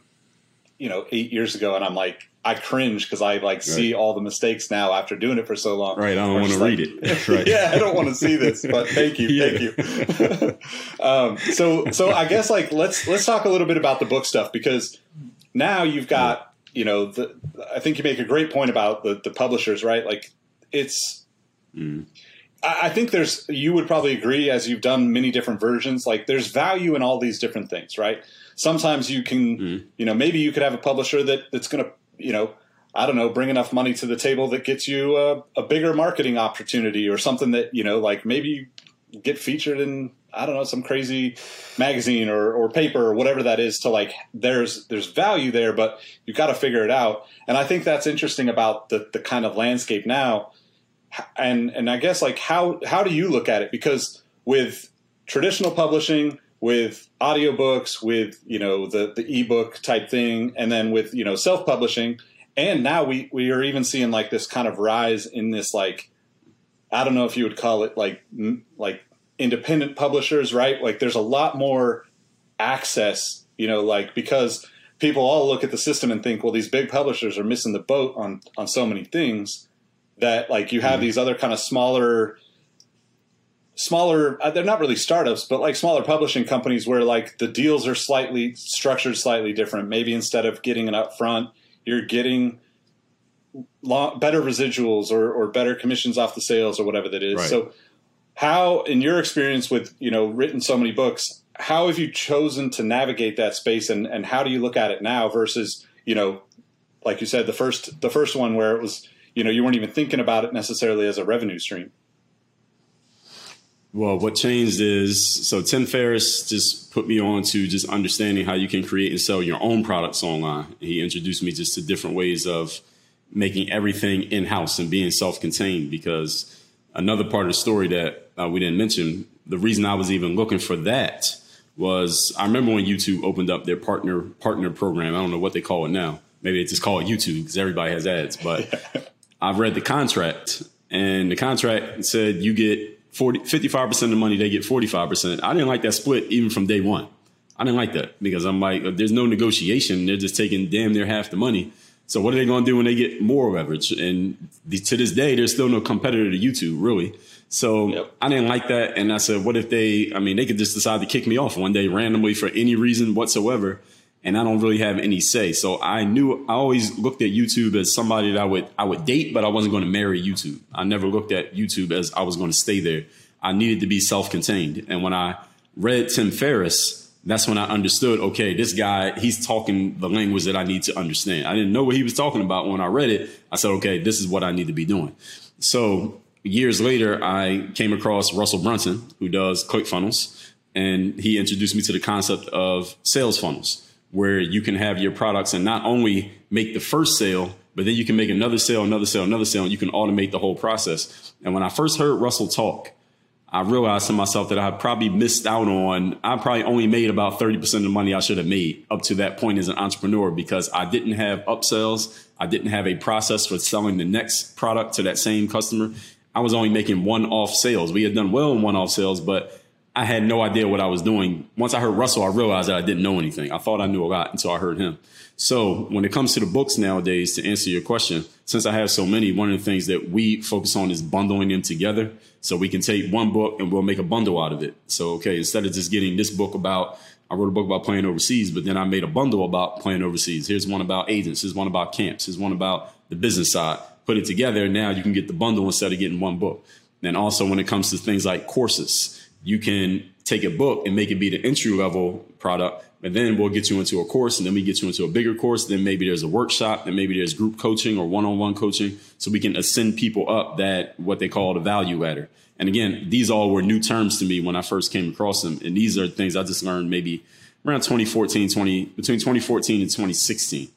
Speaker 1: you know, eight years ago, and I'm like, I cringe because I like right. see all the mistakes now after doing it for so long.
Speaker 2: Right. I don't want to like, read it.
Speaker 1: Right. yeah, I don't want to see this, but thank you, yeah. thank you. um, so, so I guess like let's let's talk a little bit about the book stuff because now you've got you know the I think you make a great point about the the publishers, right? Like it's. Mm. I, I think there's you would probably agree as you've done many different versions. Like there's value in all these different things, right? Sometimes you can, mm. you know, maybe you could have a publisher that that's going to you know, I don't know, bring enough money to the table that gets you a, a bigger marketing opportunity or something that, you know, like maybe get featured in, I don't know, some crazy magazine or, or paper or whatever that is to like, there's, there's value there, but you've got to figure it out. And I think that's interesting about the, the kind of landscape now. And, and I guess like, how, how do you look at it? Because with traditional publishing, with audiobooks, with you know the the ebook type thing, and then with you know self publishing, and now we we are even seeing like this kind of rise in this like I don't know if you would call it like like independent publishers, right? Like there's a lot more access, you know, like because people all look at the system and think, well, these big publishers are missing the boat on on so many things that like you have mm-hmm. these other kind of smaller smaller uh, they're not really startups but like smaller publishing companies where like the deals are slightly structured slightly different. Maybe instead of getting an upfront you're getting long, better residuals or, or better commissions off the sales or whatever that is. Right. so how in your experience with you know written so many books how have you chosen to navigate that space and, and how do you look at it now versus you know like you said the first the first one where it was you know you weren't even thinking about it necessarily as a revenue stream
Speaker 2: well, what changed is so Tim Ferriss just put me on to just understanding how you can create and sell your own products online. He introduced me just to different ways of making everything in house and being self contained. Because another part of the story that uh, we didn't mention, the reason I was even looking for that was I remember when YouTube opened up their partner partner program. I don't know what they call it now. Maybe they just call it YouTube because everybody has ads. But I've read the contract, and the contract said you get 40, 55% of the money, they get 45%. I didn't like that split even from day one. I didn't like that because I'm like, there's no negotiation. They're just taking damn near half the money. So what are they going to do when they get more leverage? And the, to this day, there's still no competitor to YouTube, really. So yep. I didn't like that. And I said, what if they, I mean, they could just decide to kick me off one day randomly for any reason whatsoever and I don't really have any say. So I knew I always looked at YouTube as somebody that I would I would date, but I wasn't going to marry YouTube. I never looked at YouTube as I was going to stay there. I needed to be self-contained. And when I read Tim Ferriss, that's when I understood, okay, this guy, he's talking the language that I need to understand. I didn't know what he was talking about when I read it. I said, okay, this is what I need to be doing. So years later, I came across Russell Brunson, who does ClickFunnels, and he introduced me to the concept of sales funnels where you can have your products and not only make the first sale, but then you can make another sale, another sale, another sale, and you can automate the whole process. And when I first heard Russell talk, I realized to myself that I probably missed out on, I probably only made about 30% of the money I should have made up to that point as an entrepreneur because I didn't have upsells. I didn't have a process for selling the next product to that same customer. I was only making one off sales. We had done well in one off sales, but I had no idea what I was doing. Once I heard Russell, I realized that I didn't know anything. I thought I knew a lot until I heard him. So when it comes to the books nowadays, to answer your question, since I have so many, one of the things that we focus on is bundling them together. So we can take one book and we'll make a bundle out of it. So, okay, instead of just getting this book about, I wrote a book about playing overseas, but then I made a bundle about playing overseas. Here's one about agents. Here's one about camps. Here's one about the business side. Put it together. Now you can get the bundle instead of getting one book. And also when it comes to things like courses, you can take a book and make it be the entry level product. And then we'll get you into a course and then we get you into a bigger course. Then maybe there's a workshop and maybe there's group coaching or one-on-one coaching. So we can ascend people up that what they call the value ladder. And again, these all were new terms to me when I first came across them. And these are things I just learned maybe around 2014, 20, between 2014 and 2016.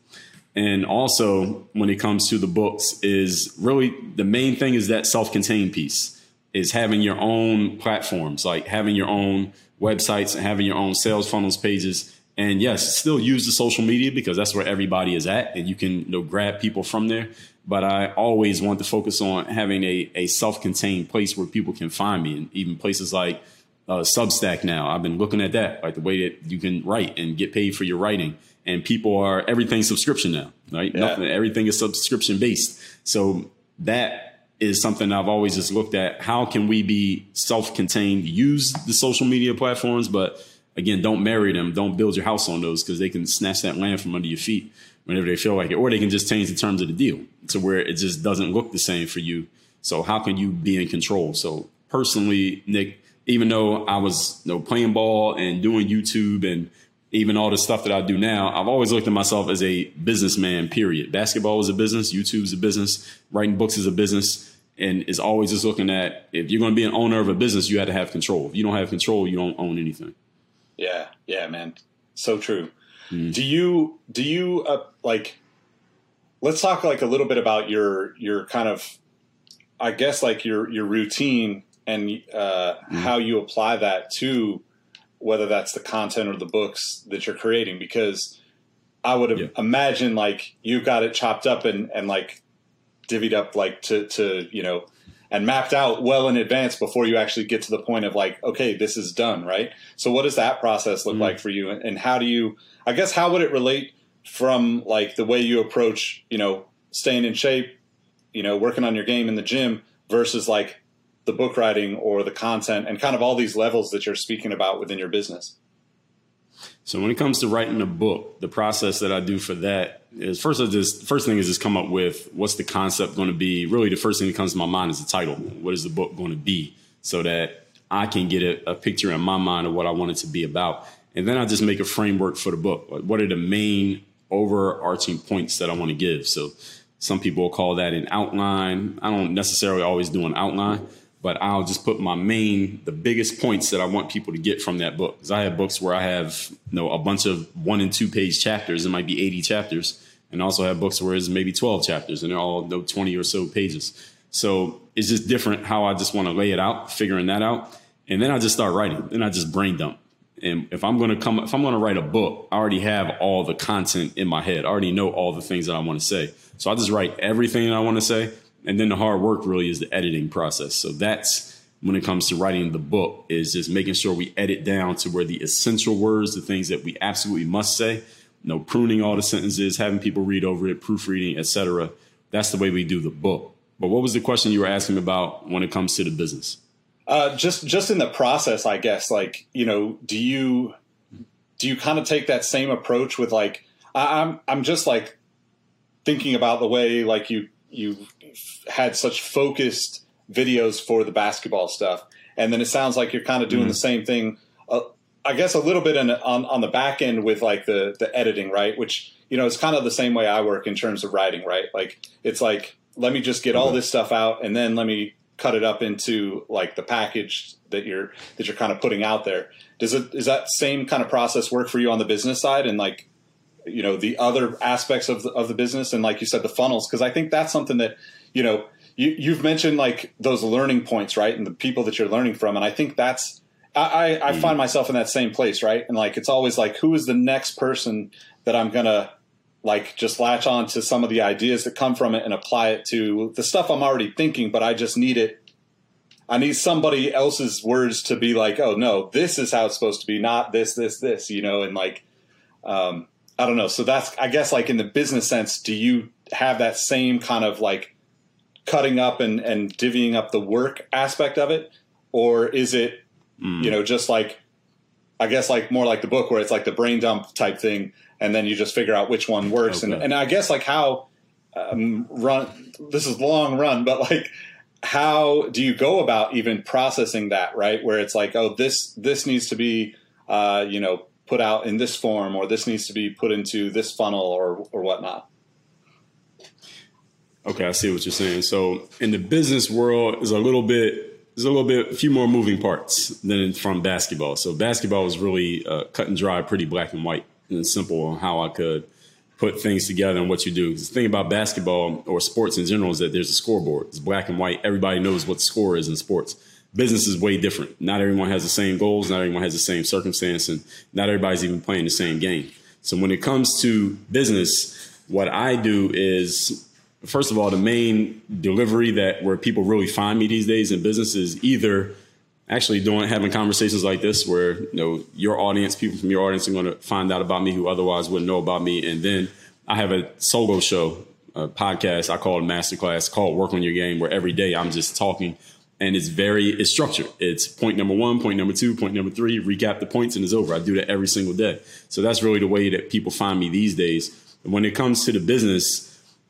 Speaker 2: And also when it comes to the books is really the main thing is that self-contained piece is having your own platforms, like having your own websites and having your own sales funnels pages. And yes, still use the social media because that's where everybody is at and you can you know, grab people from there. But I always want to focus on having a, a self contained place where people can find me and even places like uh, Substack now. I've been looking at that, like the way that you can write and get paid for your writing. And people are everything subscription now, right? Yeah. Nothing, everything is subscription based. So that is something I've always just looked at. How can we be self-contained, use the social media platforms, but again, don't marry them. Don't build your house on those because they can snatch that land from under your feet whenever they feel like it, or they can just change the terms of the deal to where it just doesn't look the same for you. So how can you be in control? So personally, Nick, even though I was you know, playing ball and doing YouTube and even all the stuff that I do now, I've always looked at myself as a businessman, period. Basketball is a business, YouTube is a business, writing books is a business, and is always just looking at if you're going to be an owner of a business, you have to have control. If you don't have control, you don't own anything.
Speaker 1: Yeah, yeah, man. So true. Mm. Do you, do you, uh, like, let's talk like a little bit about your, your kind of, I guess like your, your routine and uh, mm. how you apply that to whether that's the content or the books that you're creating because I would yeah. imagine like you've got it chopped up and, and like divvied up like to, to, you know, and mapped out well in advance before you actually get to the point of like, okay, this is done, right? So what does that process look mm-hmm. like for you? And how do you, I guess, how would it relate from like the way you approach, you know, staying in shape, you know, working on your game in the gym versus like the book writing or the content and kind of all these levels that you're speaking about within your business?
Speaker 2: So when it comes to writing a book, the process that I do for that is first I just first thing is just come up with what's the concept going to be. Really, the first thing that comes to my mind is the title. What is the book going to be? So that I can get a, a picture in my mind of what I want it to be about, and then I just make a framework for the book. What are the main overarching points that I want to give? So some people call that an outline. I don't necessarily always do an outline but I'll just put my main, the biggest points that I want people to get from that book. Because I have books where I have, you know, a bunch of one and two page chapters. It might be 80 chapters. And also have books where it's maybe 12 chapters and they're all you know, 20 or so pages. So it's just different how I just want to lay it out, figuring that out. And then I just start writing. Then I just brain dump. And if I'm going to come, if I'm going to write a book, I already have all the content in my head. I already know all the things that I want to say. So I just write everything I want to say and then the hard work really is the editing process. So that's when it comes to writing the book is just making sure we edit down to where the essential words, the things that we absolutely must say, you know, pruning all the sentences, having people read over it, proofreading, etc. That's the way we do the book. But what was the question you were asking about when it comes to the business?
Speaker 1: Uh, just just in the process, I guess. Like, you know, do you do you kind of take that same approach with like I, I'm I'm just like thinking about the way like you you had such focused videos for the basketball stuff, and then it sounds like you're kind of doing mm-hmm. the same thing. Uh, I guess a little bit in, on on the back end with like the the editing, right? Which you know it's kind of the same way I work in terms of writing, right? Like it's like let me just get all this stuff out, and then let me cut it up into like the package that you're that you're kind of putting out there. Does it is that same kind of process work for you on the business side and like you know the other aspects of the, of the business and like you said the funnels because I think that's something that you know you, you've mentioned like those learning points right and the people that you're learning from and I think that's I, I, I mm-hmm. find myself in that same place right and like it's always like who is the next person that I'm gonna like just latch on to some of the ideas that come from it and apply it to the stuff I'm already thinking but I just need it I need somebody else's words to be like, oh no, this is how it's supposed to be, not this, this, this, you know, and like, um, I don't know. So that's, I guess, like in the business sense, do you have that same kind of like cutting up and, and divvying up the work aspect of it? Or is it, mm. you know, just like, I guess like more like the book where it's like the brain dump type thing. And then you just figure out which one works. Okay. And, and I guess like how, um, run, this is long run, but like, how do you go about even processing that right where it's like oh this this needs to be uh, you know put out in this form or this needs to be put into this funnel or or whatnot
Speaker 2: okay i see what you're saying so in the business world is a little bit there's a little bit a few more moving parts than from basketball so basketball was really uh, cut and dry pretty black and white and simple on how i could put things together and what you do. The thing about basketball or sports in general is that there's a scoreboard. It's black and white. Everybody knows what the score is in sports. Business is way different. Not everyone has the same goals. Not everyone has the same circumstance, and not everybody's even playing the same game. So when it comes to business, what I do is first of all, the main delivery that where people really find me these days in business is either actually doing having conversations like this where you know your audience people from your audience are going to find out about me who otherwise wouldn't know about me and then i have a solo show a podcast i call it masterclass called work on your game where every day i'm just talking and it's very it's structured. It's point number one point number two point number three. Recap the points and it's over. I do that every single day. So that's really the way that people find me these days. And when it comes to the business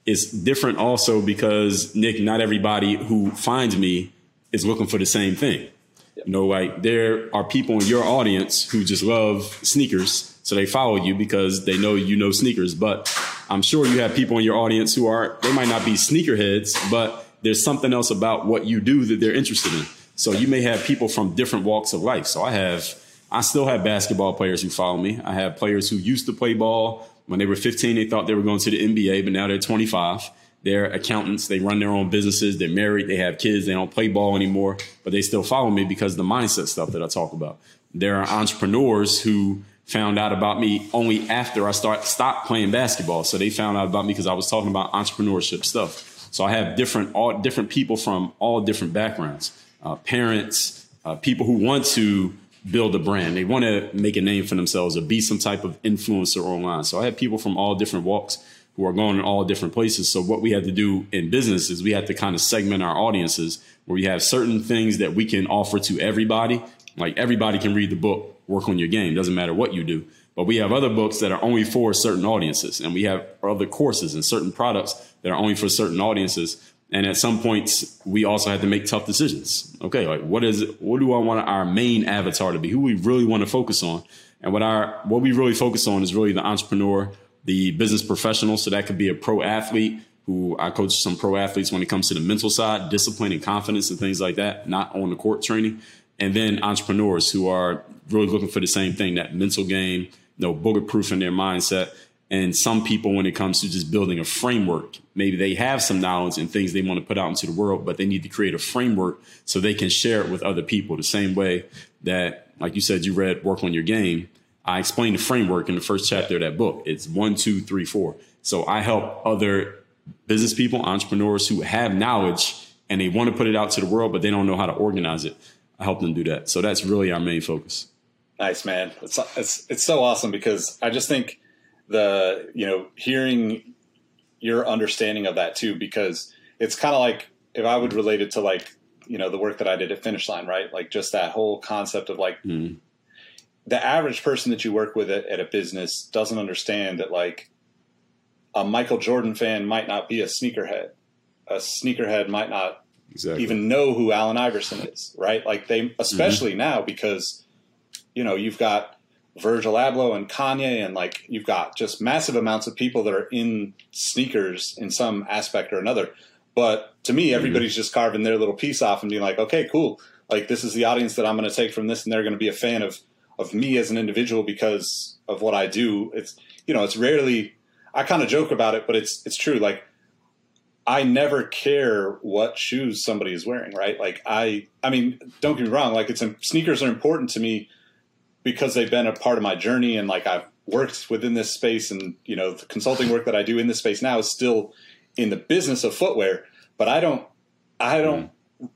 Speaker 2: it's different also because nick not everybody who finds me is looking for the same thing. You know, like there are people in your audience who just love sneakers, so they follow you because they know you know sneakers. But I'm sure you have people in your audience who are they might not be sneakerheads, but there's something else about what you do that they're interested in. So you may have people from different walks of life. So I have I still have basketball players who follow me. I have players who used to play ball when they were 15, they thought they were going to the NBA, but now they're 25. They're accountants. They run their own businesses. They're married. They have kids. They don't play ball anymore, but they still follow me because the mindset stuff that I talk about. There are entrepreneurs who found out about me only after I start stopped playing basketball. So they found out about me because I was talking about entrepreneurship stuff. So I have different all different people from all different backgrounds, uh, parents, uh, people who want to build a brand. They want to make a name for themselves or be some type of influencer online. So I have people from all different walks who are going in all different places. So what we had to do in business is we had to kind of segment our audiences where we have certain things that we can offer to everybody. Like everybody can read the book, work on your game. Doesn't matter what you do. But we have other books that are only for certain audiences. And we have other courses and certain products that are only for certain audiences. And at some points, we also have to make tough decisions. Okay, like what is what do I want our main avatar to be? Who we really want to focus on? And what our what we really focus on is really the entrepreneur the business professional. So that could be a pro athlete who I coach some pro athletes when it comes to the mental side, discipline and confidence and things like that, not on the court training. And then entrepreneurs who are really looking for the same thing, that mental game, know, bulletproof in their mindset. And some people, when it comes to just building a framework, maybe they have some knowledge and things they want to put out into the world, but they need to create a framework so they can share it with other people the same way that, like you said, you read Work on Your Game I explain the framework in the first chapter of that book. It's one, two, three, four. So I help other business people, entrepreneurs who have knowledge and they want to put it out to the world, but they don't know how to organize it. I help them do that. So that's really our main focus.
Speaker 1: Nice, man. It's, it's, it's so awesome because I just think the, you know, hearing your understanding of that too, because it's kind of like if I would relate it to like, you know, the work that I did at Finish Line, right? Like just that whole concept of like, mm the average person that you work with at, at a business doesn't understand that like a Michael Jordan fan might not be a sneakerhead. A sneakerhead might not exactly. even know who Allen Iverson is, right? Like they, especially mm-hmm. now because you know you've got Virgil Abloh and Kanye, and like you've got just massive amounts of people that are in sneakers in some aspect or another. But to me, everybody's just carving their little piece off and being like, okay, cool. Like this is the audience that I'm going to take from this, and they're going to be a fan of of me as an individual because of what I do. It's you know, it's rarely I kind of joke about it, but it's it's true. Like I never care what shoes somebody is wearing, right? Like I I mean, don't get me wrong, like it's sneakers are important to me because they've been a part of my journey and like I've worked within this space and you know, the consulting work that I do in this space now is still in the business of footwear, but I don't I don't mm.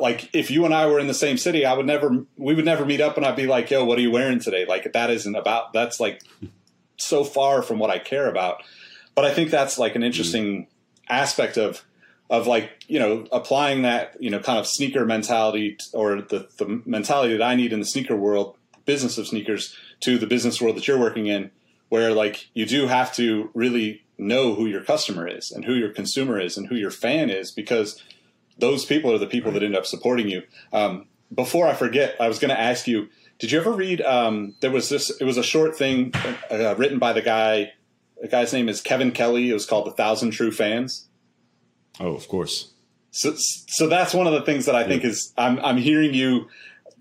Speaker 1: like if you and I were in the same city, I would never, we would never meet up and I'd be like, yo, what are you wearing today? Like that isn't about, that's like so far from what I care about. But I think that's like an interesting mm. aspect of, of like, you know, applying that, you know, kind of sneaker mentality or the, the mentality that I need in the sneaker world, business of sneakers to the business world that you're working in, where like you do have to really know who your customer is and who your consumer is and who your fan is because those people are the people right. that end up supporting you. Um, before I forget, I was going to ask you: Did you ever read? Um, there was this. It was a short thing uh, written by the guy. The guy's name is Kevin Kelly. It was called "The Thousand True Fans."
Speaker 2: Oh, of course.
Speaker 1: So, so that's one of the things that I yeah. think is I'm I'm hearing you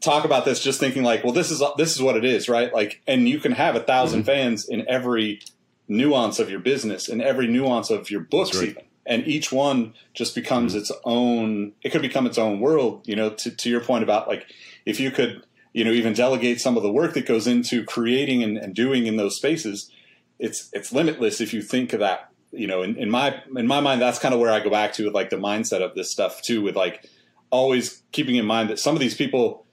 Speaker 1: talk about this, just thinking like, well, this is this is what it is, right? Like, and you can have a 1000 mm-hmm. fans in every nuance of your business, in every nuance of your books, right. even and each one just becomes mm-hmm. its own it could become its own world you know to, to your point about like if you could you know even delegate some of the work that goes into creating and, and doing in those spaces it's it's limitless if you think of that you know in, in my in my mind that's kind of where i go back to with like the mindset of this stuff too with like always keeping in mind that some of these people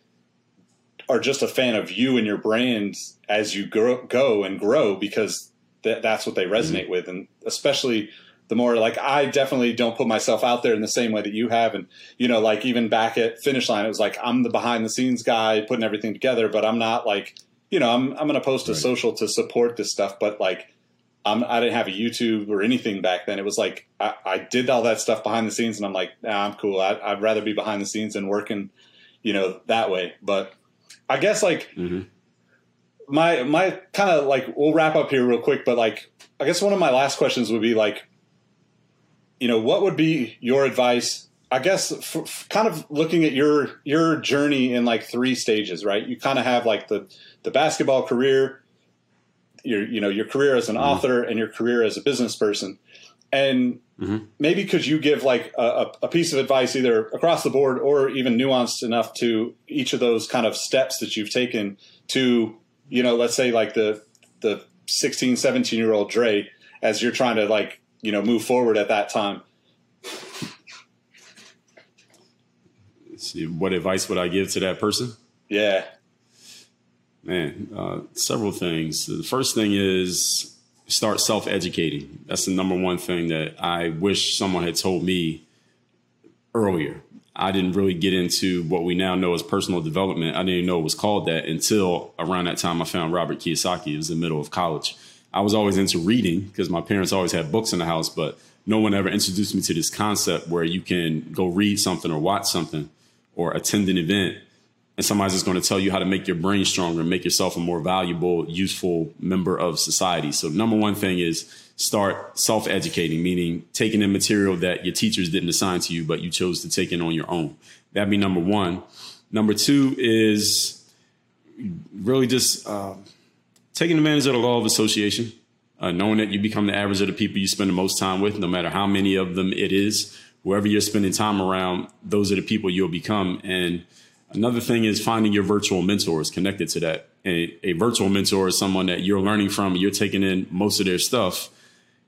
Speaker 1: are just a fan of you and your brand as you grow, go and grow because th- that's what they resonate mm-hmm. with and especially the more like I definitely don't put myself out there in the same way that you have. And, you know, like even back at finish line, it was like, I'm the behind the scenes guy putting everything together, but I'm not like, you know, I'm, I'm going to post right. a social to support this stuff, but like, I'm, I did not have a YouTube or anything back then. It was like, I, I did all that stuff behind the scenes and I'm like, nah, I'm cool. I, I'd rather be behind the scenes and working, you know, that way. But I guess like, mm-hmm my my kind of like we'll wrap up here real quick, but like I guess one of my last questions would be like, you know, what would be your advice? I guess for, for kind of looking at your your journey in like three stages, right? You kind of have like the the basketball career, your you know your career as an mm-hmm. author, and your career as a business person. And mm-hmm. maybe could you give like a, a piece of advice, either across the board or even nuanced enough to each of those kind of steps that you've taken to, you know, let's say like the the 16, 17 year old Dre, as you're trying to like you know move forward at that time.
Speaker 2: See, what advice would I give to that person?
Speaker 1: Yeah,
Speaker 2: man, uh, several things. The first thing is start self educating. That's the number one thing that I wish someone had told me earlier. I didn't really get into what we now know as personal development. I didn't even know it was called that until around that time I found Robert Kiyosaki. It was in the middle of college. I was always into reading because my parents always had books in the house, but no one ever introduced me to this concept where you can go read something or watch something or attend an event and somebody's just going to tell you how to make your brain stronger and make yourself a more valuable, useful member of society. So number one thing is start self-educating, meaning taking in material that your teachers didn't assign to you, but you chose to take in on your own. That'd be number one. Number two is really just uh, taking advantage of the law of association, uh, knowing that you become the average of the people you spend the most time with, no matter how many of them it is. Whoever you're spending time around, those are the people you'll become. And another thing is finding your virtual mentors connected to that. A, a virtual mentor is someone that you're learning from, you're taking in most of their stuff.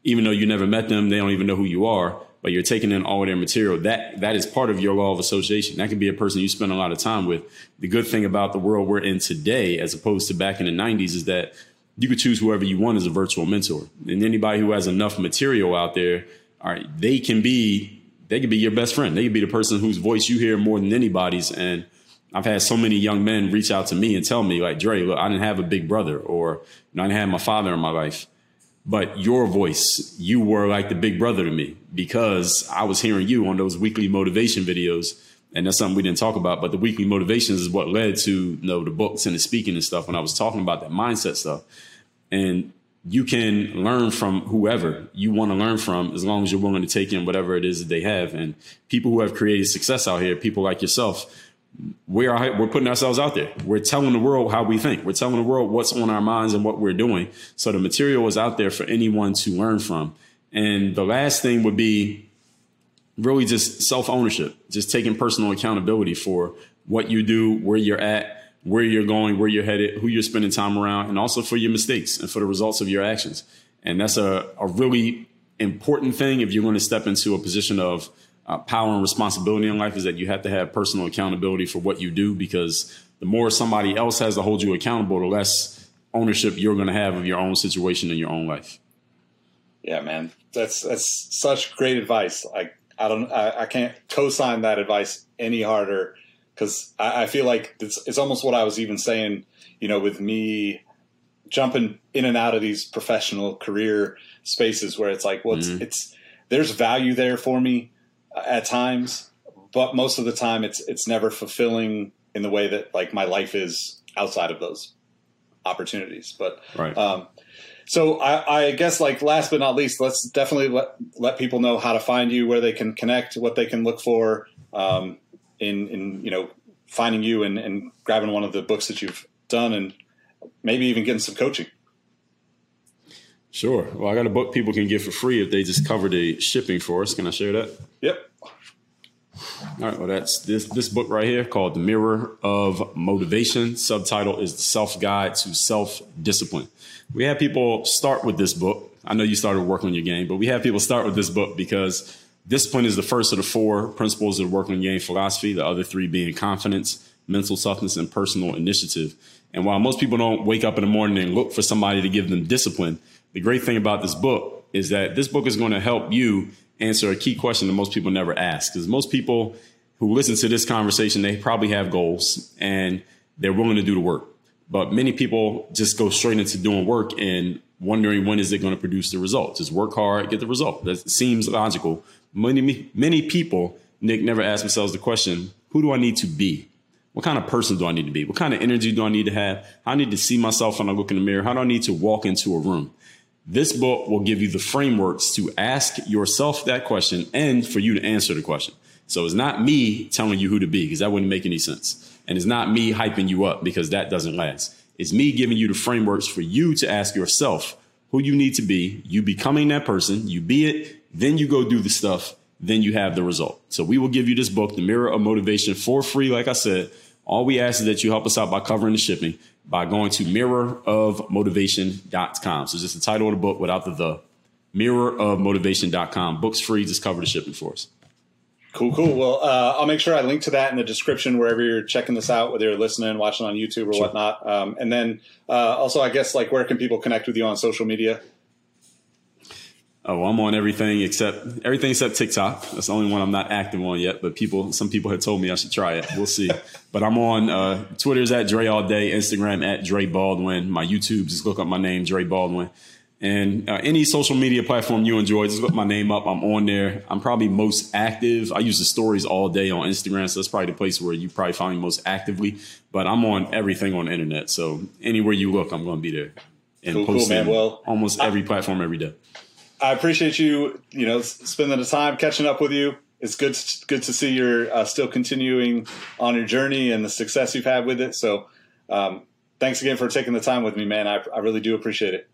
Speaker 2: Even though you never met them, they don't even know who you are but you're taking in all of their material. That that is part of your law of association. That can be a person you spend a lot of time with. The good thing about the world we're in today, as opposed to back in the '90s, is that you could choose whoever you want as a virtual mentor. And anybody who has enough material out there, all right, they can be they could be your best friend. They could be the person whose voice you hear more than anybody's. And I've had so many young men reach out to me and tell me, like, Dre, look, I didn't have a big brother, or you know, I didn't have my father in my life but your voice, you were like the big brother to me because I was hearing you on those weekly motivation videos. And that's something we didn't talk about, but the weekly motivations is what led to you know the books and the speaking and stuff when I was talking about that mindset stuff. And you can learn from whoever you want to learn from as long as you're willing to take in whatever it is that they have. And people who have created success out here, people like yourself, we are we're putting ourselves out there. We're telling the world how we think. We're telling the world what's on our minds and what we're doing. So the material is out there for anyone to learn from. And the last thing would be really just self ownership, just taking personal accountability for what you do, where you're at, where you're going, where you're headed, who you're spending time around, and also for your mistakes and for the results of your actions. And that's a, a really important thing if you're going to step into a position of uh, power and responsibility in life is that you have to have personal accountability for what you do because the more somebody else has to hold you accountable, the less ownership you're going to have of your own situation in your own life.
Speaker 1: Yeah, man, that's that's such great advice. Like I don't, I, I can't co-sign that advice any harder because I, I, feel like it's it's almost what I was even saying. You know, with me jumping in and out of these professional career spaces where it's like, well, mm-hmm. it's there's value there for me at times, but most of the time it's it's never fulfilling in the way that like my life is outside of those opportunities. But
Speaker 2: right.
Speaker 1: Um, so I, I, guess like last but not least, let's definitely let let people know how to find you, where they can connect, what they can look for um, in in you know finding you and, and grabbing one of the books that you've done, and maybe even getting some coaching.
Speaker 2: Sure. Well, I got a book people can get for free if they just cover the shipping for us. Can I share that?
Speaker 1: Yep.
Speaker 2: All right. Well, that's this this book right here called "The Mirror of Motivation." Subtitle is "The Self Guide to Self Discipline." We have people start with this book. I know you started working on your game, but we have people start with this book because discipline is the first of the four principles of the working on game philosophy. The other three being confidence, mental toughness, and personal initiative. And while most people don't wake up in the morning and look for somebody to give them discipline, the great thing about this book is that this book is going to help you answer a key question that most people never ask. Because most people who listen to this conversation, they probably have goals and they're willing to do the work. But many people just go straight into doing work and wondering when is it going to produce the results. Just work hard, get the result. That seems logical. Many, many people, Nick, never ask themselves the question, who do I need to be? What kind of person do I need to be? What kind of energy do I need to have? I need to see myself when I look in the mirror? How do I need to walk into a room? This book will give you the frameworks to ask yourself that question and for you to answer the question. So it's not me telling you who to be because that wouldn't make any sense. And it's not me hyping you up because that doesn't last. It's me giving you the frameworks for you to ask yourself who you need to be, you becoming that person, you be it, then you go do the stuff, then you have the result. So we will give you this book, The Mirror of Motivation, for free. Like I said, all we ask is that you help us out by covering the shipping by going to mirrorofmotivation.com. So just the title of the book without the the mirrorofmotivation.com. Books free, just cover the shipping for us.
Speaker 1: Cool, cool. Well, uh, I'll make sure I link to that in the description wherever you're checking this out, whether you're listening, watching on YouTube or sure. whatnot. Um, and then uh, also, I guess, like, where can people connect with you on social media?
Speaker 2: Oh, I'm on everything except everything except TikTok. That's the only one I'm not active on yet. But people, some people had told me I should try it. We'll see. but I'm on uh, Twitter's at Dre all day, Instagram at Dre Baldwin. My YouTube, just look up my name, Dre Baldwin. And uh, any social media platform you enjoy, just look my name up. I'm on there. I'm probably most active. I use the stories all day on Instagram, so that's probably the place where you probably find me most actively. But I'm on everything on the internet, so anywhere you look, I'm going to be there
Speaker 1: and cool, posting cool, well,
Speaker 2: almost every I, platform every day.
Speaker 1: I appreciate you, you know, spending the time catching up with you. It's good, good to see you're uh, still continuing on your journey and the success you've had with it. So, um, thanks again for taking the time with me, man. I, I really do appreciate it.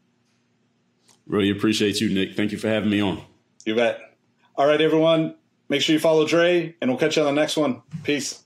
Speaker 2: Really appreciate you, Nick. Thank you for having me on.
Speaker 1: You bet. All right, everyone. Make sure you follow Dre, and we'll catch you on the next one. Peace.